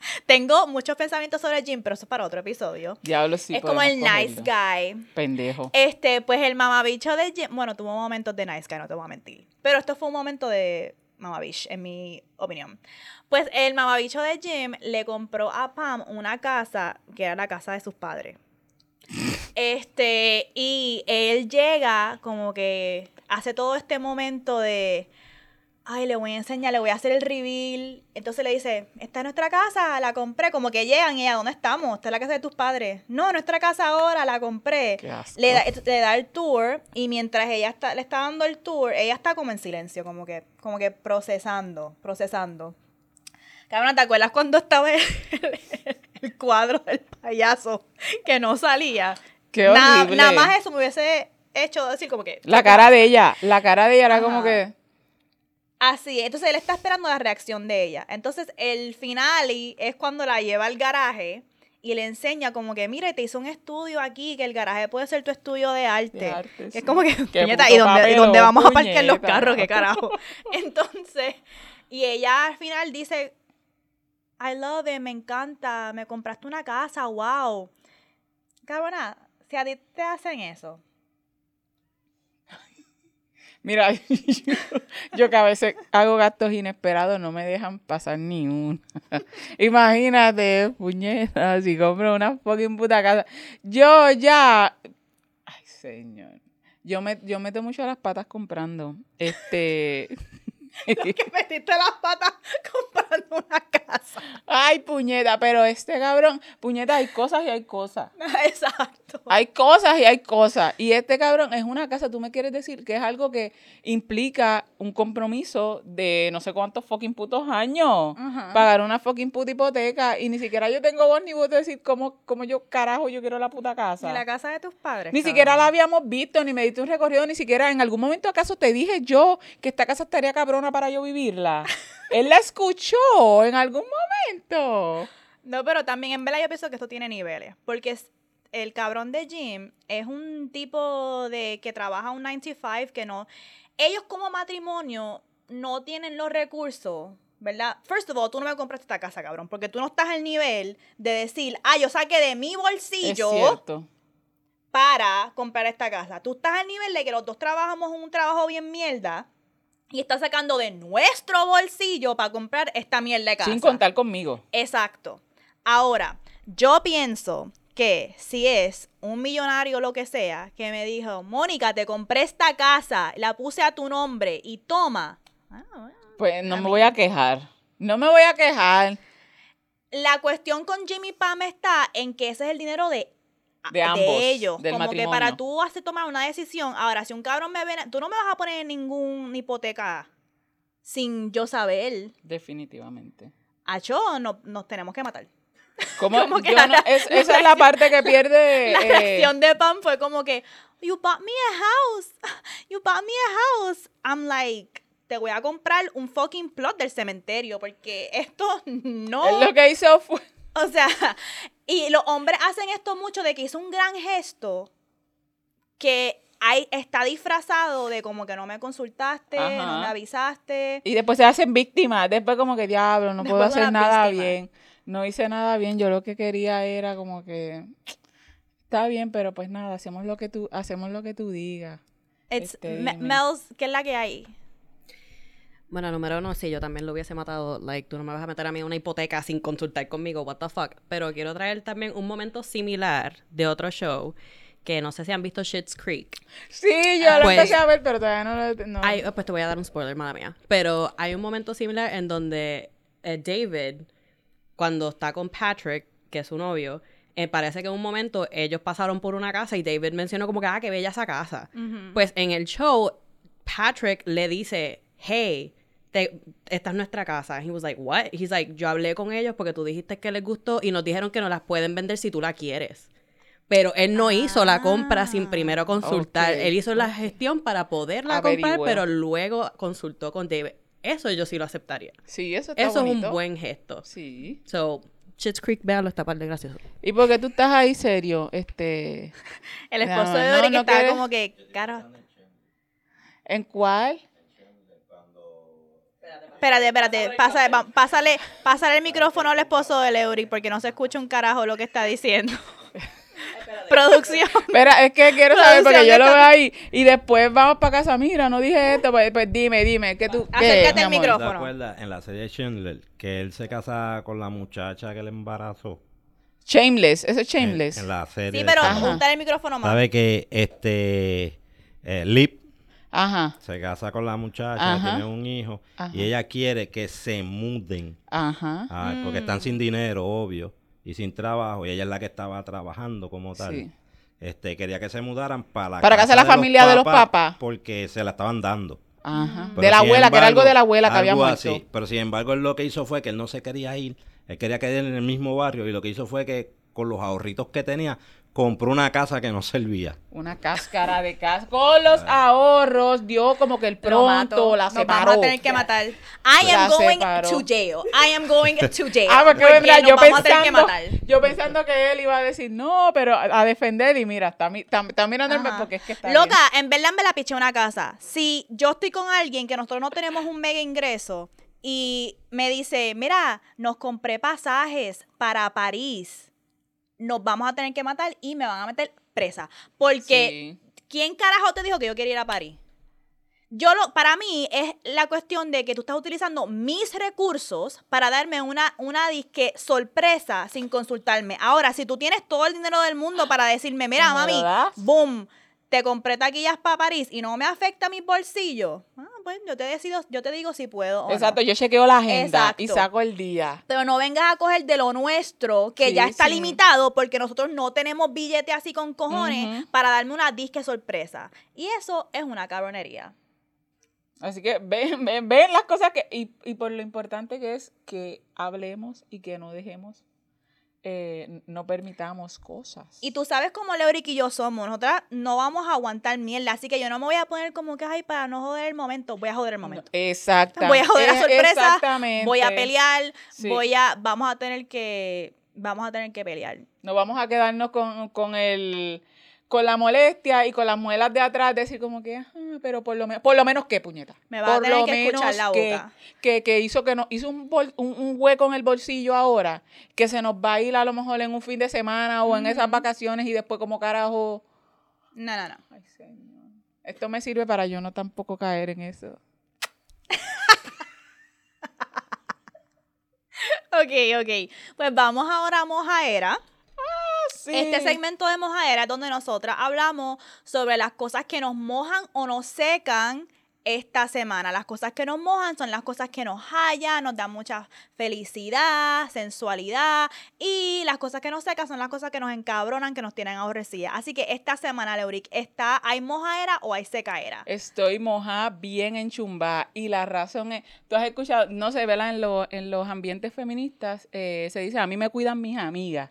(laughs) Tengo muchos pensamientos sobre Jim, pero eso es para otro episodio. Diablo, sí. Es como el nice guy. Pendejo. Este, pues el mamabicho de Jim. Bueno, tuvo momentos de nice guy, no te voy a mentir. Pero esto fue un momento de mamabicho, en mi opinión. Pues el mamabicho de Jim le compró a Pam una casa que era la casa de sus padres. (laughs) Este, y él llega como que hace todo este momento de ay, le voy a enseñar, le voy a hacer el reveal. Entonces le dice, esta es nuestra casa, la compré. Como que llegan y ella, ¿dónde estamos? Esta es la casa de tus padres. No, nuestra casa ahora, la compré. Qué asco. Le da, le da el tour y mientras ella está, le está dando el tour, ella está como en silencio, como que, como que procesando, procesando. Cabrón, ¿te acuerdas cuando estaba el, el cuadro del payaso que no salía? Qué horrible. Nada más eso me hubiese hecho decir como que... La cara de ella, la cara de ella era como que... Así, entonces él está esperando la reacción de ella. Entonces el final y es cuando la lleva al garaje y le enseña como que, mira, te hizo un estudio aquí, que el garaje puede ser tu estudio de arte. De arte, sí. Es como que, puñeta, ¿y dónde, dónde vamos a parquear los carros? ¿Qué carajo? (laughs) Entonces, y ella al final dice, I love it, me encanta, me compraste una casa, wow. Cabrona, si a ti te hacen eso, Mira, (laughs) yo, yo que a veces hago gastos inesperados, no me dejan pasar ni uno. (laughs) Imagínate, puñeta, si compro una fucking puta casa. Yo ya... Ay, señor. Yo, me, yo meto mucho las patas comprando. Este... (laughs) que metiste las patas comprando una casa. Ay, puñeta, pero este cabrón, puñeta, hay cosas y hay cosas. Exacto. Hay cosas y hay cosas. Y este cabrón es una casa, tú me quieres decir que es algo que implica un compromiso de no sé cuántos fucking putos años. Pagar una fucking puta hipoteca. Y ni siquiera yo tengo voz ni voz de decir cómo, cómo yo carajo yo quiero la puta casa. Ni la casa de tus padres. Ni cabrón. siquiera la habíamos visto, ni me diste un recorrido, ni siquiera en algún momento acaso te dije yo que esta casa estaría cabrona para yo vivirla. (laughs) Él la escuchó en algún momento. No, pero también en verdad yo pienso que esto tiene niveles. Porque es- el cabrón de Jim es un tipo de que trabaja un 95 que no. Ellos como matrimonio no tienen los recursos. ¿Verdad? First of all, tú no me compraste esta casa, cabrón, porque tú no estás al nivel de decir, ah, yo saqué de mi Es bolsillo cierto. para comprar esta casa. Tú estás al nivel de que los dos trabajamos un trabajo bien mierda y estás sacando de nuestro bolsillo para comprar esta mierda de casa. Sin contar conmigo. Exacto. Ahora, yo pienso que si es un millonario o lo que sea, que me dijo, Mónica, te compré esta casa, la puse a tu nombre y toma. Ah, bueno. Pues no me mí- voy a quejar. No me voy a quejar. La cuestión con Jimmy Pam está en que ese es el dinero de, De ambos, ellos. del Como que para tú hacer tomar una decisión. Ahora, si un cabrón me ven, tú no me vas a poner ninguna hipoteca sin yo saber. Definitivamente. Acho, no, nos tenemos que matar. ¿Cómo? Como que la no- es- (laughs) la esa es la parte que (laughs) pierde. La eh, reacción de Pam fue como que, you bought me a house. (laughs) You bought me a house. I'm like, te voy a comprar un fucking plot del cementerio porque esto no... él lo que hizo fue. O sea, y los hombres hacen esto mucho de que hizo un gran gesto que hay, está disfrazado de como que no me consultaste, no me avisaste. Y después se hacen víctimas. Después, como que diablo, no puedo Después hacer nada bien. No hice nada bien. Yo lo que quería era como que. Está bien, pero pues nada, hacemos lo que tú, hacemos lo que tú digas. It's Este. Mel's, ¿qué es la que hay? Bueno, número uno, sí, yo también lo hubiese matado. Like, tú no me vas a meter a mí en una hipoteca sin consultar conmigo, what the fuck. Pero quiero traer también un momento similar de otro show que no sé si han visto Shit's Creek. Sí, yo lo Pues- empecé a ver, pero todavía no lo. No. Hay- pues te voy a dar un spoiler, mala mía. Pero hay un momento similar en donde eh, David, cuando está con Patrick, que es su novio, eh, parece que en un momento ellos pasaron por una casa y David mencionó como que, ah, qué bella esa casa. Pues en el show, Patrick le dice, hey, te- esta es nuestra casa. And he was like, what? He's like, yo hablé con ellos porque tú dijiste que les gustó y nos dijeron que nos las pueden vender si tú la quieres. Pero él no hizo la compra sin primero consultar. ok. Él hizo la gestión para poderla comprar, pero luego consultó con David. Eso yo sí lo aceptaría. Sí, eso está Eso es un buen gesto. Sí. So, Shit's Creek, véanlo, está par de gracioso. ¿Y por qué tú estás ahí serio? Este. (laughs) El No, esposo de no, Dori que no estaba quieres- como que, caro, ¿En cuál? Espérate, espérate, pasa- va- pásale, pásale el micrófono al esposo de Leury porque no se escucha un carajo lo que está diciendo. (laughs) Producción. (laughs) Espera, es que quiero saber porque yo lo veo ahí y después vamos para casa. Mira, no dije esto. Pues, pues dime, dime. ¿Qué tú. Acércate al amor? micrófono. ¿Te acuerdas en la serie Schindler que él se casa con la muchacha que le embarazó? Shameless. Eso es shameless. En, la serie. Sí, pero juntar el micrófono más. Sabe que este eh, Lip Ajá, Se casa con la muchacha, Ajá. tiene un hijo. Ajá. Y ella quiere que se muden. ajá. Ay, Porque Mm. están sin dinero, obvio. Y sin trabajo. Y ella es la que estaba trabajando como tal. Sí. Este, quería que se mudaran para la Para casa de la familia de los papás. Porque se la estaban dando. Ajá. Pero De la abuela, que era algo embargo, de la abuela que había muerto. así. Pero sin embargo, él lo que hizo fue que él no se quería ir. Él quería quedar en el mismo barrio. Y lo que hizo fue que con los ahorritos que tenía, compró una casa que no servía. Una cáscara de casa. Con los ahorros dio como que el pronto la Nos separó. vamos a tener que matar. I La am going separó. to jail. I am going to (laughs) jail. Ah, porque mira, nos yo pensando, yo pensando que él iba a decir no, pero a, a defender y mira, está, está, está mirando el porque es que está Loca, bien. en verdad me la piché una casa. Si yo estoy con alguien que nosotros no tenemos un mega ingreso y me dice, mira, nos compré pasajes para París, nos vamos a tener que matar y me van a meter presa. Porque, Sí. ¿quién carajo te dijo que yo quería ir a París? Yo lo, para mí es la cuestión de que tú estás utilizando mis recursos para darme una, una disque sorpresa sin consultarme. Ahora, si tú tienes todo el dinero del mundo para decirme, mira, ¿Me lo mami, boom, te compré taquillas para París y no me afecta mis bolsillos. Ah, pues yo te decido, yo te digo si puedo. o no. Exacto, yo chequeo la agenda y Exacto. saco el día. Pero no vengas a coger de lo nuestro, que Sí, ya está sí. limitado, porque nosotros no tenemos billete así con cojones para darme una disque sorpresa. Y eso es una cabronería. Así que ven, ven, ven las cosas que, y, y por lo importante que es que hablemos y que no dejemos, eh, no permitamos cosas. Y tú sabes cómo Leoric y yo somos. Nosotras no vamos a aguantar mierda. Así que yo no me voy a poner como que, ay, para no joder el momento. Voy a joder el momento. Exactamente. Voy a joder la sorpresa, Exactamente. Voy a pelear. Sí. Voy a, vamos a tener que, vamos a tener que pelear. No vamos a quedarnos con, con el con la molestia y con las muelas de atrás decir como que, "Ajá, pero por lo menos, por lo menos qué puñeta. Me va a por tener lo que escuchar menos la que- boca. Que, que hizo que no, hizo un, bol- un, un hueco en el bolsillo ahora, que se nos va a ir a lo mejor en un fin de semana o en esas vacaciones y después como carajo. No, no, no. Ay, señor. Esto me sirve para yo no tampoco caer en eso. (laughs) Ok, ok. Pues vamos ahora a Mojaera. Sí. Este segmento de Mojaera es donde nosotras hablamos sobre las cosas que nos mojan o nos secan esta semana. Las cosas que nos mojan son las cosas que nos hallan, nos dan mucha felicidad, sensualidad. Y las cosas que nos secan son las cosas que nos encabronan, que nos tienen aborrecidas. Así que esta semana, Leuric, está, ¿hay mojaera o hay secaera? Estoy mojada, bien enchumbada. Y la razón es, tú has escuchado, no se vela en, lo- en los ambientes feministas, eh, se dice, a mí me cuidan mis amigas.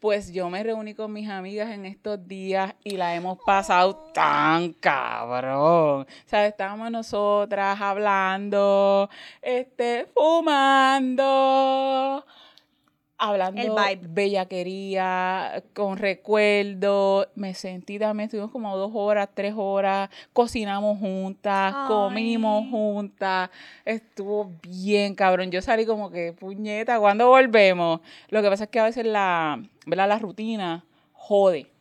Pues yo me reuní con mis amigas en estos días y la hemos pasado tan cabrón. O sea, estábamos nosotras hablando, este, fumando, hablando bellaquería, con recuerdo. Me sentí también, estuvimos como dos horas, tres horas, cocinamos juntas, Ay. comimos juntas. Estuvo bien cabrón. Yo salí como que, puñeta, ¿cuándo volvemos? Lo que pasa es que a veces la, ¿verdad? la rutina jode.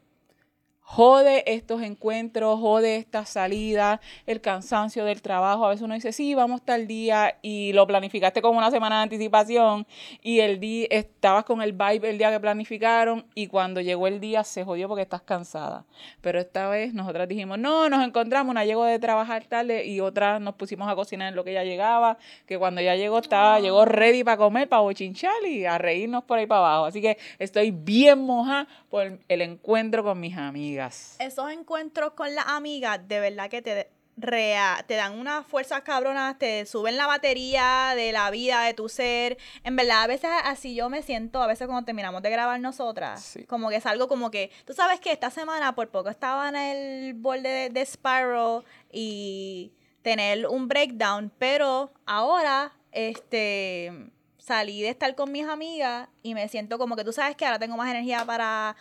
Jode estos encuentros, jode estas salidas, el cansancio del trabajo. A veces uno dice, sí, vamos tal día y lo planificaste con una semana de anticipación y el día estabas con el vibe el día que planificaron y cuando llegó el día se jodió porque estás cansada. Pero esta vez nosotras dijimos, no, nos encontramos, una llegó de trabajar tarde y otra nos pusimos a cocinar en lo que ella llegaba, que cuando ella llegó estaba, llegó ready para comer, para bochinchar y a reírnos por ahí para abajo. Así que estoy bien moja por el encuentro con mis amigas. Esos encuentros con las amigas, de verdad que te, rea- te dan unas fuerzas cabronas, te suben la batería de la vida, de tu ser. En verdad, a veces así yo me siento, a veces cuando terminamos de grabar nosotras, Sí. como que es algo como que, tú sabes que esta semana por poco estaba en el borde de, de Spiral y tener un breakdown, pero ahora, este, salí de estar con mis amigas y me siento como que tú sabes que ahora tengo más energía para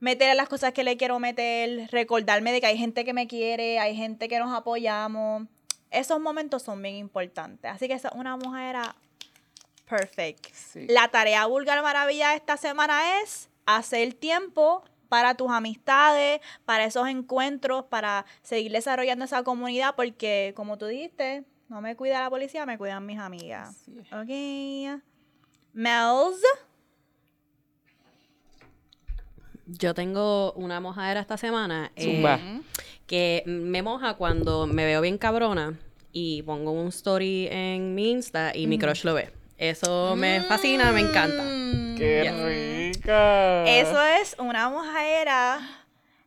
meter las cosas que le quiero meter, recordarme de que hay gente que me quiere, hay gente que nos apoyamos. Esos momentos son bien importantes. Así que esa es una mujer perfect. Sí. La tarea vulgar maravilla de esta semana es hacer tiempo para tus amistades, para esos encuentros, para seguir desarrollando esa comunidad, porque como tú dijiste, no me cuida la policía, me cuidan mis amigas. Es. Ok. Mels. Yo tengo una mojadera esta semana. eh, Zumba. Mm. que me moja cuando me veo bien cabrona y pongo un story en mi Insta y mi crush lo ve. Eso me fascina, me encanta. Mm, ¡Qué Yes. rica! Eso es una mojadera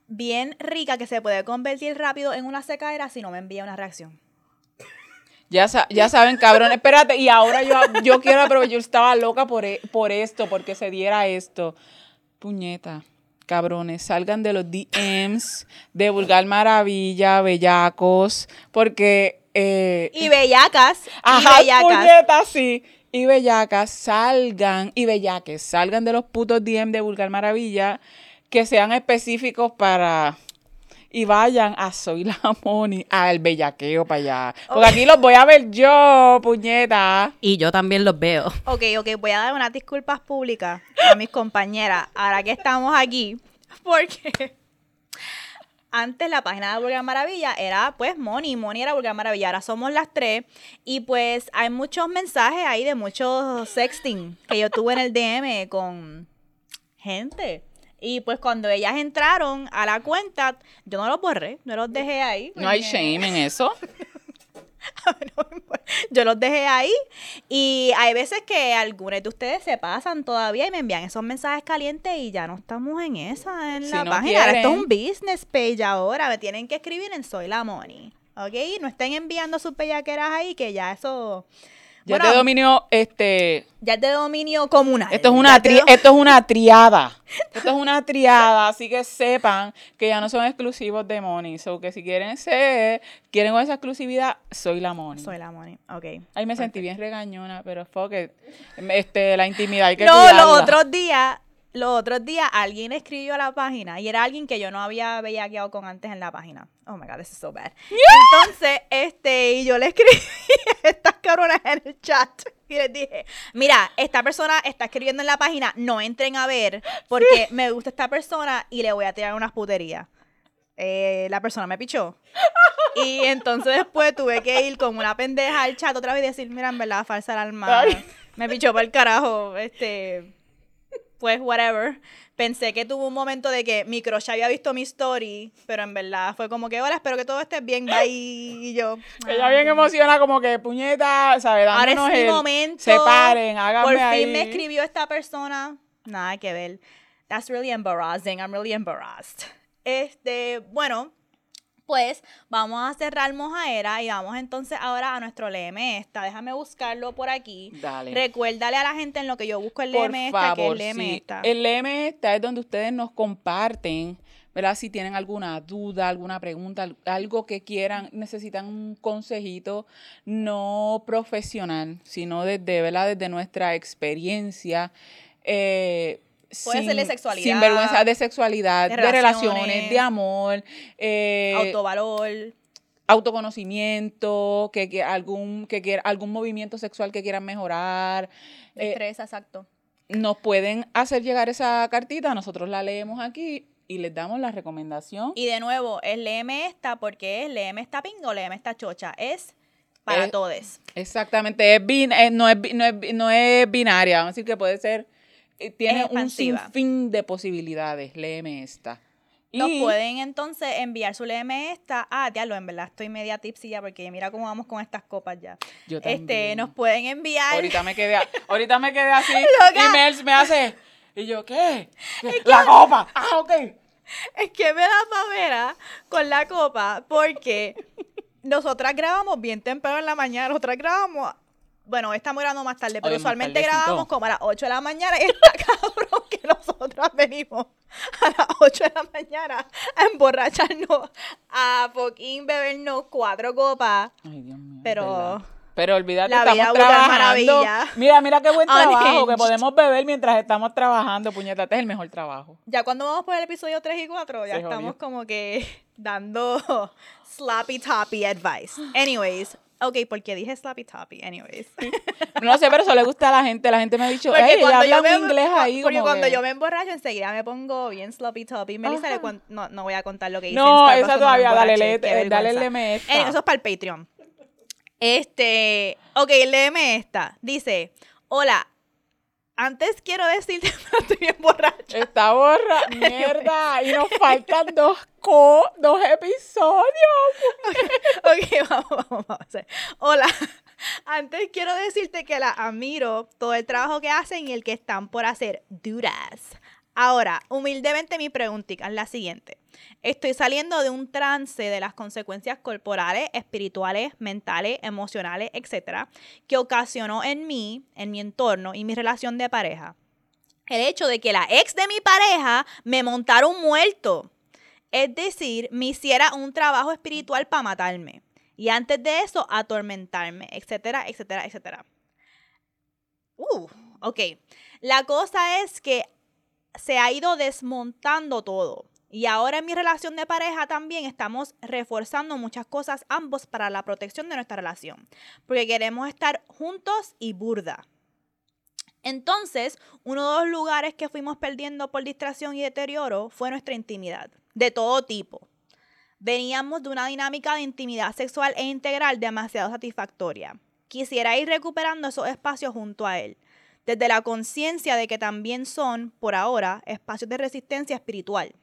bien rica que se puede convertir rápido en una secadera si no me envía una reacción. Ya, sa- ya saben, cabrón. Espérate, y ahora yo, yo quiero aprovechar. Yo estaba loca por, e- por esto, porque se diera esto. Puñeta, cabrones, salgan de los DMs de Vulgar Maravilla, Bellacos, porque. eh, Y bellacas. Ajá, y bellacas. sí. Y bellacas, salgan, y bellaques, salgan de los putos DM de Vulgar Maravilla, que sean específicos para... Y vayan a Soy la Moni, al bellaqueo para allá. Porque aquí los voy a ver yo, puñeta. Y yo también los veo. Ok, ok, voy a dar unas disculpas públicas a mis compañeras ahora que estamos aquí, porque antes la página de Vulgar Maravilla era pues Moni, Moni era Vulgar Maravilla, ahora somos las tres y pues hay muchos mensajes ahí de muchos sexting que yo tuve en el DM con gente. Y pues cuando ellas entraron a la cuenta, yo no los borré, no los dejé ahí. No hay shame en eso. (laughs) Yo los dejé ahí y hay veces que algunos de ustedes se pasan todavía y me envían esos mensajes calientes y ya no estamos en esa, en Si la no página. Ahora esto es quieren. un business page ahora. Me tienen que escribir en Soy la Money. ¿Ok? No estén enviando sus bellaqueras ahí que ya eso... Ya Bueno, te dominio, este... ya es de dominio comunal. Esto es una tri- do- esto es una triada. (laughs) Esto es una triada, así que sepan que ya no son exclusivos de Money. So que si quieren ser, quieren con esa exclusividad, soy la Money. Soy la Money. Ok. Ahí me sentí bien regañona, pero fuck it. Este, la intimidad hay que No, cuidarla. los otros días, los otros días alguien escribió a la página y era alguien que yo no había bellaqueado con antes en la página. Oh my god, this is so bad. Entonces, este, y yo le escribí a (laughs) estas cabronas en el chat y les dije, mira, esta persona está escribiendo en la página, no entren a ver porque me gusta esta persona y le voy a tirar unas puterías. Eh, la persona me pichó. Y (laughs) entonces después tuve que ir como una pendeja al chat otra vez y decir, mira, en verdad, falsa alarma. Ay. Me pichó para el carajo. Este, pues, whatever. Pensé que tuvo un momento de que mi crush había visto mi story, pero en verdad fue como que, hola, espero que todo esté bien, bye. Y yo. (laughs) Ella "Ah, bien emociona, como que puñeta, ¿sabes? Ahora es mi el momento. Separen, háganme Por fin ahí. me escribió esta persona. Nada que ver. That's really embarrassing. I'm really embarrassed. Este, bueno, pues vamos a cerrar mojaera y vamos entonces ahora a nuestro Léeme esta. Déjame buscarlo por aquí. Dale. Recuérdale a la gente en lo que yo busco el Por Léeme esta, que es favor, Léeme sí. esta. El LM esta es donde ustedes nos comparten, ¿verdad? Si tienen alguna duda, alguna pregunta, al- algo que quieran, necesitan un consejito no profesional, sino desde, ¿verdad? Desde nuestra experiencia. eh, Puede ser de sexualidad, Sin vergüenza de sexualidad, de de, relaciones, de amor, eh, Autovalor. autoconocimiento, que, que algún, que quiera, algún movimiento sexual que quieran mejorar. eh, Destreza, exacto. nos pueden hacer llegar esa cartita, nosotros la leemos aquí y les damos la recomendación. Y de nuevo, es léeme esta porque es léeme esta pinga o léeme esta chocha. Es para Eh, todos. Exactamente, es bin- eh, no, es, no, es, no es binaria, vamos a decir que puede ser, eh, tiene un sinfín de posibilidades, léeme esta. Nos Y- pueden entonces enviar su léeme esta. Ah, diablo, en verdad estoy media tipsy ya porque mira cómo vamos con estas copas ya. Yo Este, también. nos pueden enviar. Ahorita me quedé, a- ahorita me quedé así (laughs) y Mels me hace, y yo, ¿qué? La copa, (laughs) ah, ok. Es que me da pavera con la copa porque (laughs) nosotras grabamos bien temprano en la mañana. Nosotras grabamos. Bueno, estamos grabando más tarde, pero Hoy usualmente grabamos como a las 8 de la mañana y está (laughs) cabrón que nosotras venimos a las 8 de la mañana a emborracharnos, a fucking bebernos cuatro copas. Ay, Dios mío. Pero-. Pero olvídate, La estamos trabajando. maravilla. Mira, mira qué buen (laughs) trabajo que podemos beber mientras estamos trabajando. Puñeta, este es el mejor trabajo. Ya cuando vamos por el episodio 3 y 4, ya Se estamos jodió. como que dando (laughs) slappy toppy advice. Anyways, ok, porque dije slappy toppy, anyways. No sé, pero eso le gusta a la gente. La gente me ha dicho, Porque "Ey, ella yo habla me un inglés ahí. porque como cuando que-". yo me emborracho enseguida me pongo bien sloppy toppy. Melissa le no, no voy a contar lo que hice No, en esa todavía, dale, qué eh, dale, léeme esta. Eh, Eso es para el Patreon. Este, ok, léeme esta. Dice, hola, antes quiero decirte, (laughs) estoy bien borracha. Está borra, (laughs) mierda. y nos (laughs) faltan dos co, dos episodios. Okay, ok, vamos, vamos, vamos. Hola. Antes quiero decirte que la admiro todo el trabajo que hacen y el que están por hacer. Duras. Ahora, humildemente mi preguntita es la siguiente. Estoy saliendo de un trance de las consecuencias corporales, espirituales, mentales, emocionales, etcétera, que ocasionó en mí, en mi entorno y mi relación de pareja. El hecho de que la ex de mi pareja me montara un muerto. Es decir, me hiciera un trabajo espiritual para matarme. Y antes de eso, atormentarme, etcétera, etcétera, etcétera. Uh, ok. La cosa es que se ha ido desmontando todo. Y ahora en mi relación de pareja también estamos reforzando muchas cosas ambos para la protección de nuestra relación. Porque queremos estar juntos y burda. Entonces, uno de los lugares que fuimos perdiendo por distracción y deterioro fue nuestra intimidad, de todo tipo. Veníamos de una dinámica de intimidad sexual e integral demasiado satisfactoria. Quisiera ir recuperando esos espacios junto a él, desde la conciencia de que también son, por ahora, espacios de resistencia espiritual.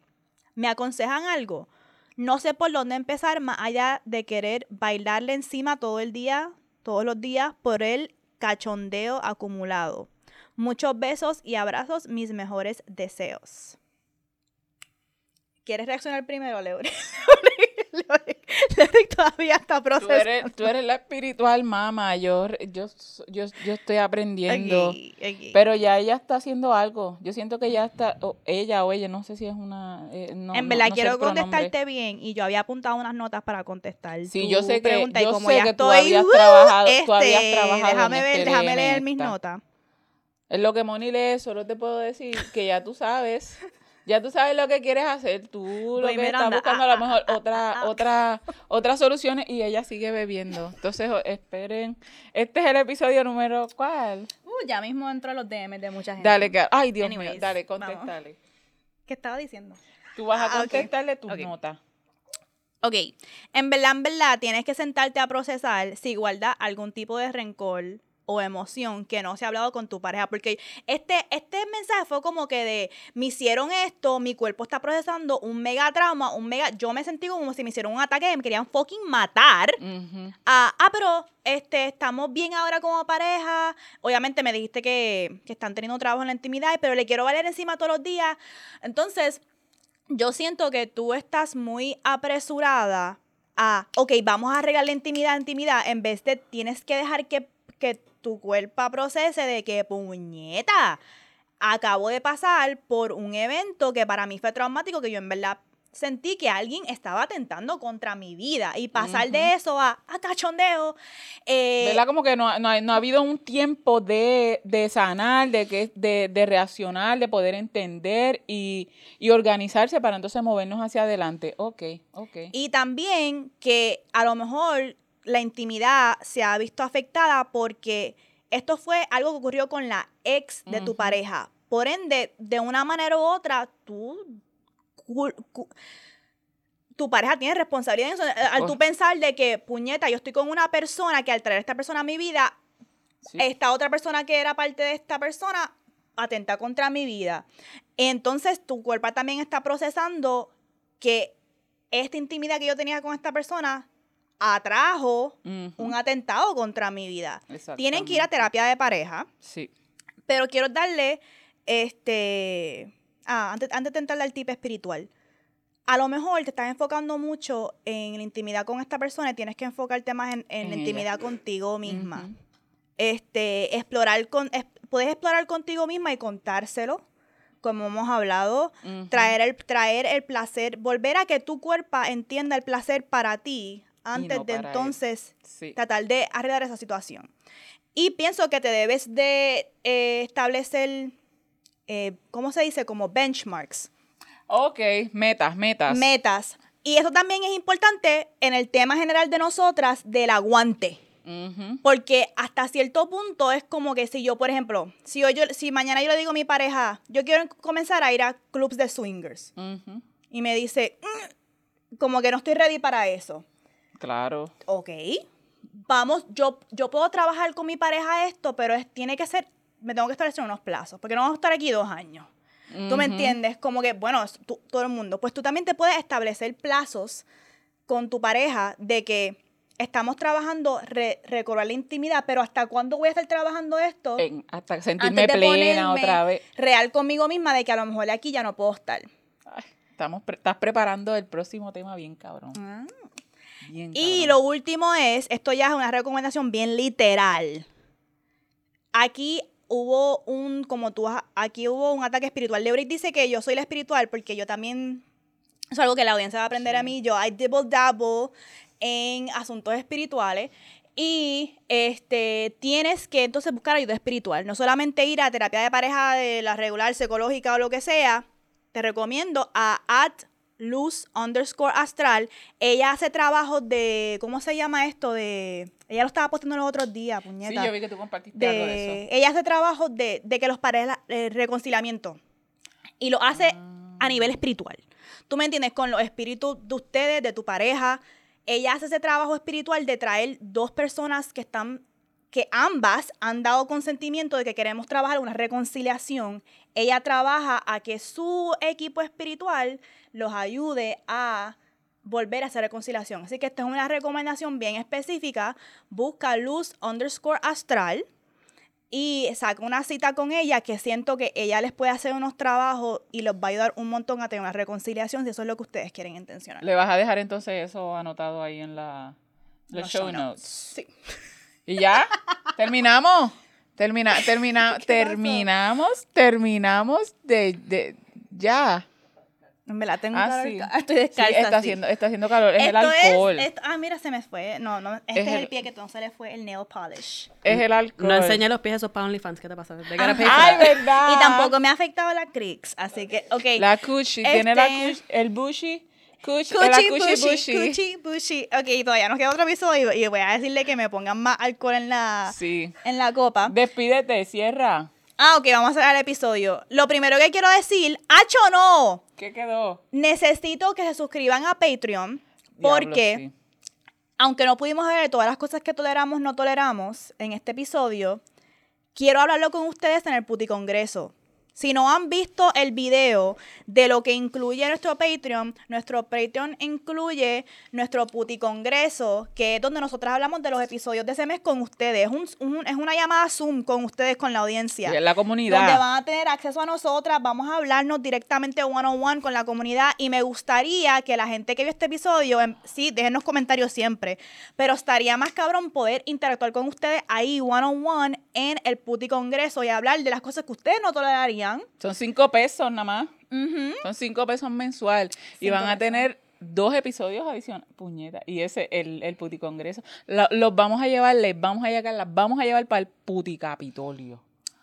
¿Me aconsejan algo? No sé por dónde empezar más allá de querer bailarle encima todo el día, todos los días, por el cachondeo acumulado. Muchos besos y abrazos, mis mejores deseos. ¿Quieres reaccionar primero, Leori? (laughs) (laughs) Todavía está Tú procesando. eres, tú eres la espiritual mamá, yo, yo, yo, yo estoy aprendiendo. Pero ya ella está haciendo algo. Yo siento que ya está, o ella o ella, no sé si es una... eh, no, en verdad no quiero contestarte bien y yo había apuntado unas notas para contestar. Sí, yo sé que, pregunta y yo como sé ya que tú habías ¡uh! trabajado, tú habías Este, trabajado en déjame ver, este déjame leer mis notas. Es lo que Moni lee, solo te puedo decir que ya tú sabes, (laughs) ya tú sabes lo que quieres hacer, tú lo Voy, que estás buscando ah, a ah, lo mejor ah, otra, ah, ah. otra, otras soluciones y ella sigue bebiendo. Entonces, esperen, este es el episodio número, ¿cuál? Uh, ya mismo entro a los DMs de mucha gente. Dale, que, ay Dios mío, dale, vamos. contéstale. ¿Qué estaba diciendo? Tú vas a Ah, contestarle tus Ok. notas. Ok, en verdad, en verdad, tienes que sentarte a procesar si guarda algún tipo de rencor o emoción que no se ha hablado con tu pareja. Porque este, este mensaje fue como que de, me hicieron esto, mi cuerpo está procesando un mega trauma, un mega... Yo me sentí como si me hicieron un ataque, me querían fucking matar. Ah, ah, pero este, estamos bien ahora como pareja. Obviamente me dijiste que, que están teniendo trabajo en la intimidad, pero le quiero valer encima todos los días. Entonces, yo siento que tú estás muy apresurada a, ok, vamos a arreglar la intimidad, intimidad, en vez de tienes que dejar que, que tu cuerpo procese de que, puñeta, acabo de pasar por un evento que para mí fue traumático, que yo en verdad sentí que alguien estaba atentando contra mi vida y pasar de eso a, a cachondeo. eh, ¿Verdad? Como que no, ha- no, no ha habido un tiempo de, de sanar, de, que, de, de reaccionar, de poder entender y, y organizarse para entonces movernos hacia adelante. Ok, ok. Y también que a lo mejor la intimidad se ha visto afectada porque esto fue algo que ocurrió con la ex de tu pareja. Por ende, de una manera u otra, tú... tu pareja tiene responsabilidad en eso. Eh, Al tú Oh. pensar de que, puñeta, yo estoy con una persona que al traer a esta persona a mi vida, Sí. esta otra persona que era parte de esta persona atenta contra mi vida. Entonces tu cuerpo también está procesando que esta intimidad que yo tenía con esta persona atrajo un atentado contra mi vida. Tienen que ir a terapia de pareja, Sí. pero quiero darle, este, ah, antes, antes de entrar al tipo espiritual, a lo mejor te estás enfocando mucho en la intimidad con esta persona y tienes que enfocarte más en, en En la ella. intimidad contigo misma. Este, explorar con, es- puedes explorar contigo misma y contárselo, como hemos hablado, traer el, traer el placer, volver a que tu cuerpo entienda el placer para ti antes no de entonces Sí. tratar de arreglar esa situación. Y pienso que te debes de eh, establecer, eh, ¿cómo se dice? Como benchmarks Ok, metas, metas. metas. Y eso también es importante en el tema general de nosotras del aguante. Porque hasta cierto punto es como que si yo, por ejemplo, si, hoy yo, si mañana yo le digo a mi pareja, yo quiero comenzar a ir a clubs de swingers. Ujú. Y me dice, "Mm, como que no estoy ready para eso. Claro. Ok, vamos, yo, yo puedo trabajar con mi pareja esto, pero es, tiene que ser, me tengo que establecer unos plazos, porque no vamos a estar aquí dos años. ¿Tú me entiendes? Como que, bueno, tú- todo el mundo. Pues tú también te puedes establecer plazos con tu pareja de que estamos trabajando re- recobrar la intimidad, pero ¿hasta cuándo voy a estar trabajando esto? En- hasta sentirme Antes de plena otra vez. Real conmigo misma de que a lo mejor aquí ya no puedo estar. Ay, estamos pre- estás preparando el próximo tema bien cabrón. Bien Y lo último es, esto ya es una recomendación bien literal. Aquí hubo un, como tú, aquí hubo un ataque espiritual. Lebrick dice que yo soy la espiritual porque yo también, eso es algo que la audiencia va a aprender a mí. Yo, I dibble dabble en asuntos espirituales. Y este tienes que entonces buscar ayuda espiritual. No solamente ir a terapia de pareja de la regular, psicológica o lo que sea. Te recomiendo a at luz underscore astral. Ella hace trabajos de. ¿Cómo se llama esto? De. Ella lo estaba posteando los otros días, Sí, puñeta. yo vi que tú compartiste algo de de, eso. ella hace trabajos de, de que los parejas, eh, reconciliamiento. Y lo hace Ah. a nivel espiritual. ¿Tú me entiendes? Con los espíritus de ustedes, de tu pareja. Ella hace ese trabajo espiritual de traer dos personas que están, que ambas han dado consentimiento de que queremos trabajar una reconciliación. Ella trabaja a que su equipo espiritual los ayude a volver a esa reconciliación. Así que esta es una recomendación bien específica. Busca luz underscore astral y saca una cita con ella que siento que ella les puede hacer unos trabajos y los va a ayudar un montón a tener una reconciliación si eso es lo que ustedes quieren intencionar. Le vas a dejar entonces eso anotado ahí en la los Los show, show notes. Sí. Y ya, (laughs) terminamos. Termina, (laughs) termina, terminamos, terminamos de, de ya. En verdad, tengo Ah, calor. sí. Estoy Sí, descalza. está sí. haciendo, está haciendo calor. Es el Esto alcohol. Es, esto- ah, mira, se me fue. No, no. Este Es es, el- el pie que entonces le fue el nail polish. Es el alcohol. No enseñé los pies esos para OnlyFans. ¿Qué te pasa? Ay, verdad. Y tampoco me ha afectado la crix. Así que, ok. La cuchi, tiene la Este- cuchi, el bushy, cuchi, Cuchi, bushy. Ok, todavía nos queda otro episodio y voy a decirle que me pongan más alcohol en la, Sí. en la copa. Despídete, cierra. Ah, ok, vamos a cerrar el episodio. Lo primero que quiero decir, ¡Hacho no! ¿Qué quedó? Necesito que se suscriban a Patreon Diablo, porque, sí. aunque no pudimos ver todas las cosas que toleramos, no toleramos en este episodio, quiero hablarlo con ustedes en el Puti Congreso. Si no han visto el video de lo que incluye nuestro Patreon, nuestro Patreon incluye nuestro Puti Congreso, que es donde nosotras hablamos de los episodios de ese mes con ustedes. Es, un- un- es una llamada Zoom con ustedes, con la audiencia Y en la comunidad. donde van a tener acceso a nosotras, vamos a hablarnos directamente one on one con la comunidad y me gustaría que la gente que vio este episodio, em, sí, déjenos comentarios siempre, pero estaría más cabrón poder interactuar con ustedes ahí one on one en el puti congreso y hablar de las cosas que ustedes no tolerarían. Son cinco pesos nada más. Son cinco pesos mensual. y van a pesos. tener dos episodios adicionales. Puñeta. Y ese, el, el puti congreso. La- los vamos a llevar, les vamos a llegar, las vamos a llevar para el puti capitolio.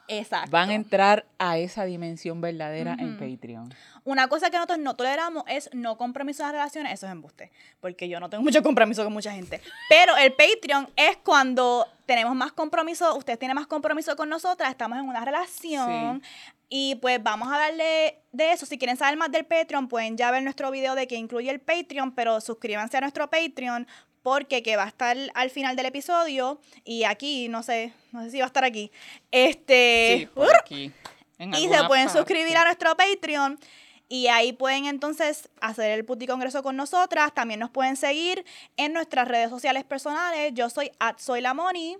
Exacto. Van a entrar a esa dimensión verdadera en Patreon. Una cosa que nosotros no toleramos es no compromiso en las relaciones. Eso es embuste. Porque yo no tengo (laughs) mucho compromiso con mucha gente. Pero el Patreon es cuando tenemos más compromiso, ustedes tienen más compromiso con nosotras, estamos en una relación. Y pues vamos a darle de eso. Si quieren saber más del Patreon, pueden ya ver nuestro video de que incluye el Patreon, pero suscríbanse a nuestro Patreon porque que va a estar al final del episodio y aquí, no sé, no sé si va a estar aquí. Este, Sí, por aquí. En y se pueden parte. suscribir a nuestro Patreon. Y ahí pueden entonces hacer el Puti Congreso con nosotras. También nos pueden seguir en nuestras redes sociales personales. Yo soy at Soy la Moni.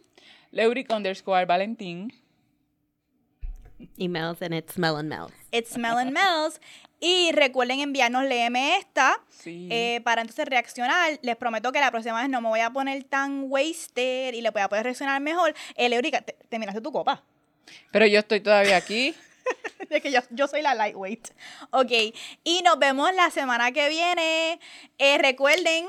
Leuric underscore Valentín. (laughs) Emails and it's Mel and Mel. It's Melon Mel's. Y recuerden enviarnos Léeme esta Sí. eh, para entonces reaccionar. Les prometo que la próxima vez no me voy a poner tan wasted y le voy a poder reaccionar mejor. Eh, Leurica, te, terminaste tu copa. Pero yo estoy todavía aquí. (laughs) Es que yo, yo soy la lightweight. Ok. Y nos vemos la semana que viene. Eh, recuerden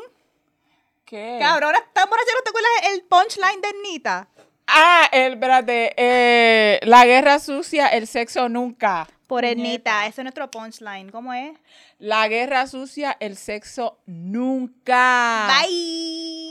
¿Qué? Cabrón, estamos haciendo, ¿te acuerdas el punchline de Nita? Ah, el, espérate, eh, la guerra sucia, el sexo nunca. Por el Puñeta. Nita, ese es nuestro punchline. ¿Cómo es? La guerra sucia, el sexo nunca. Bye.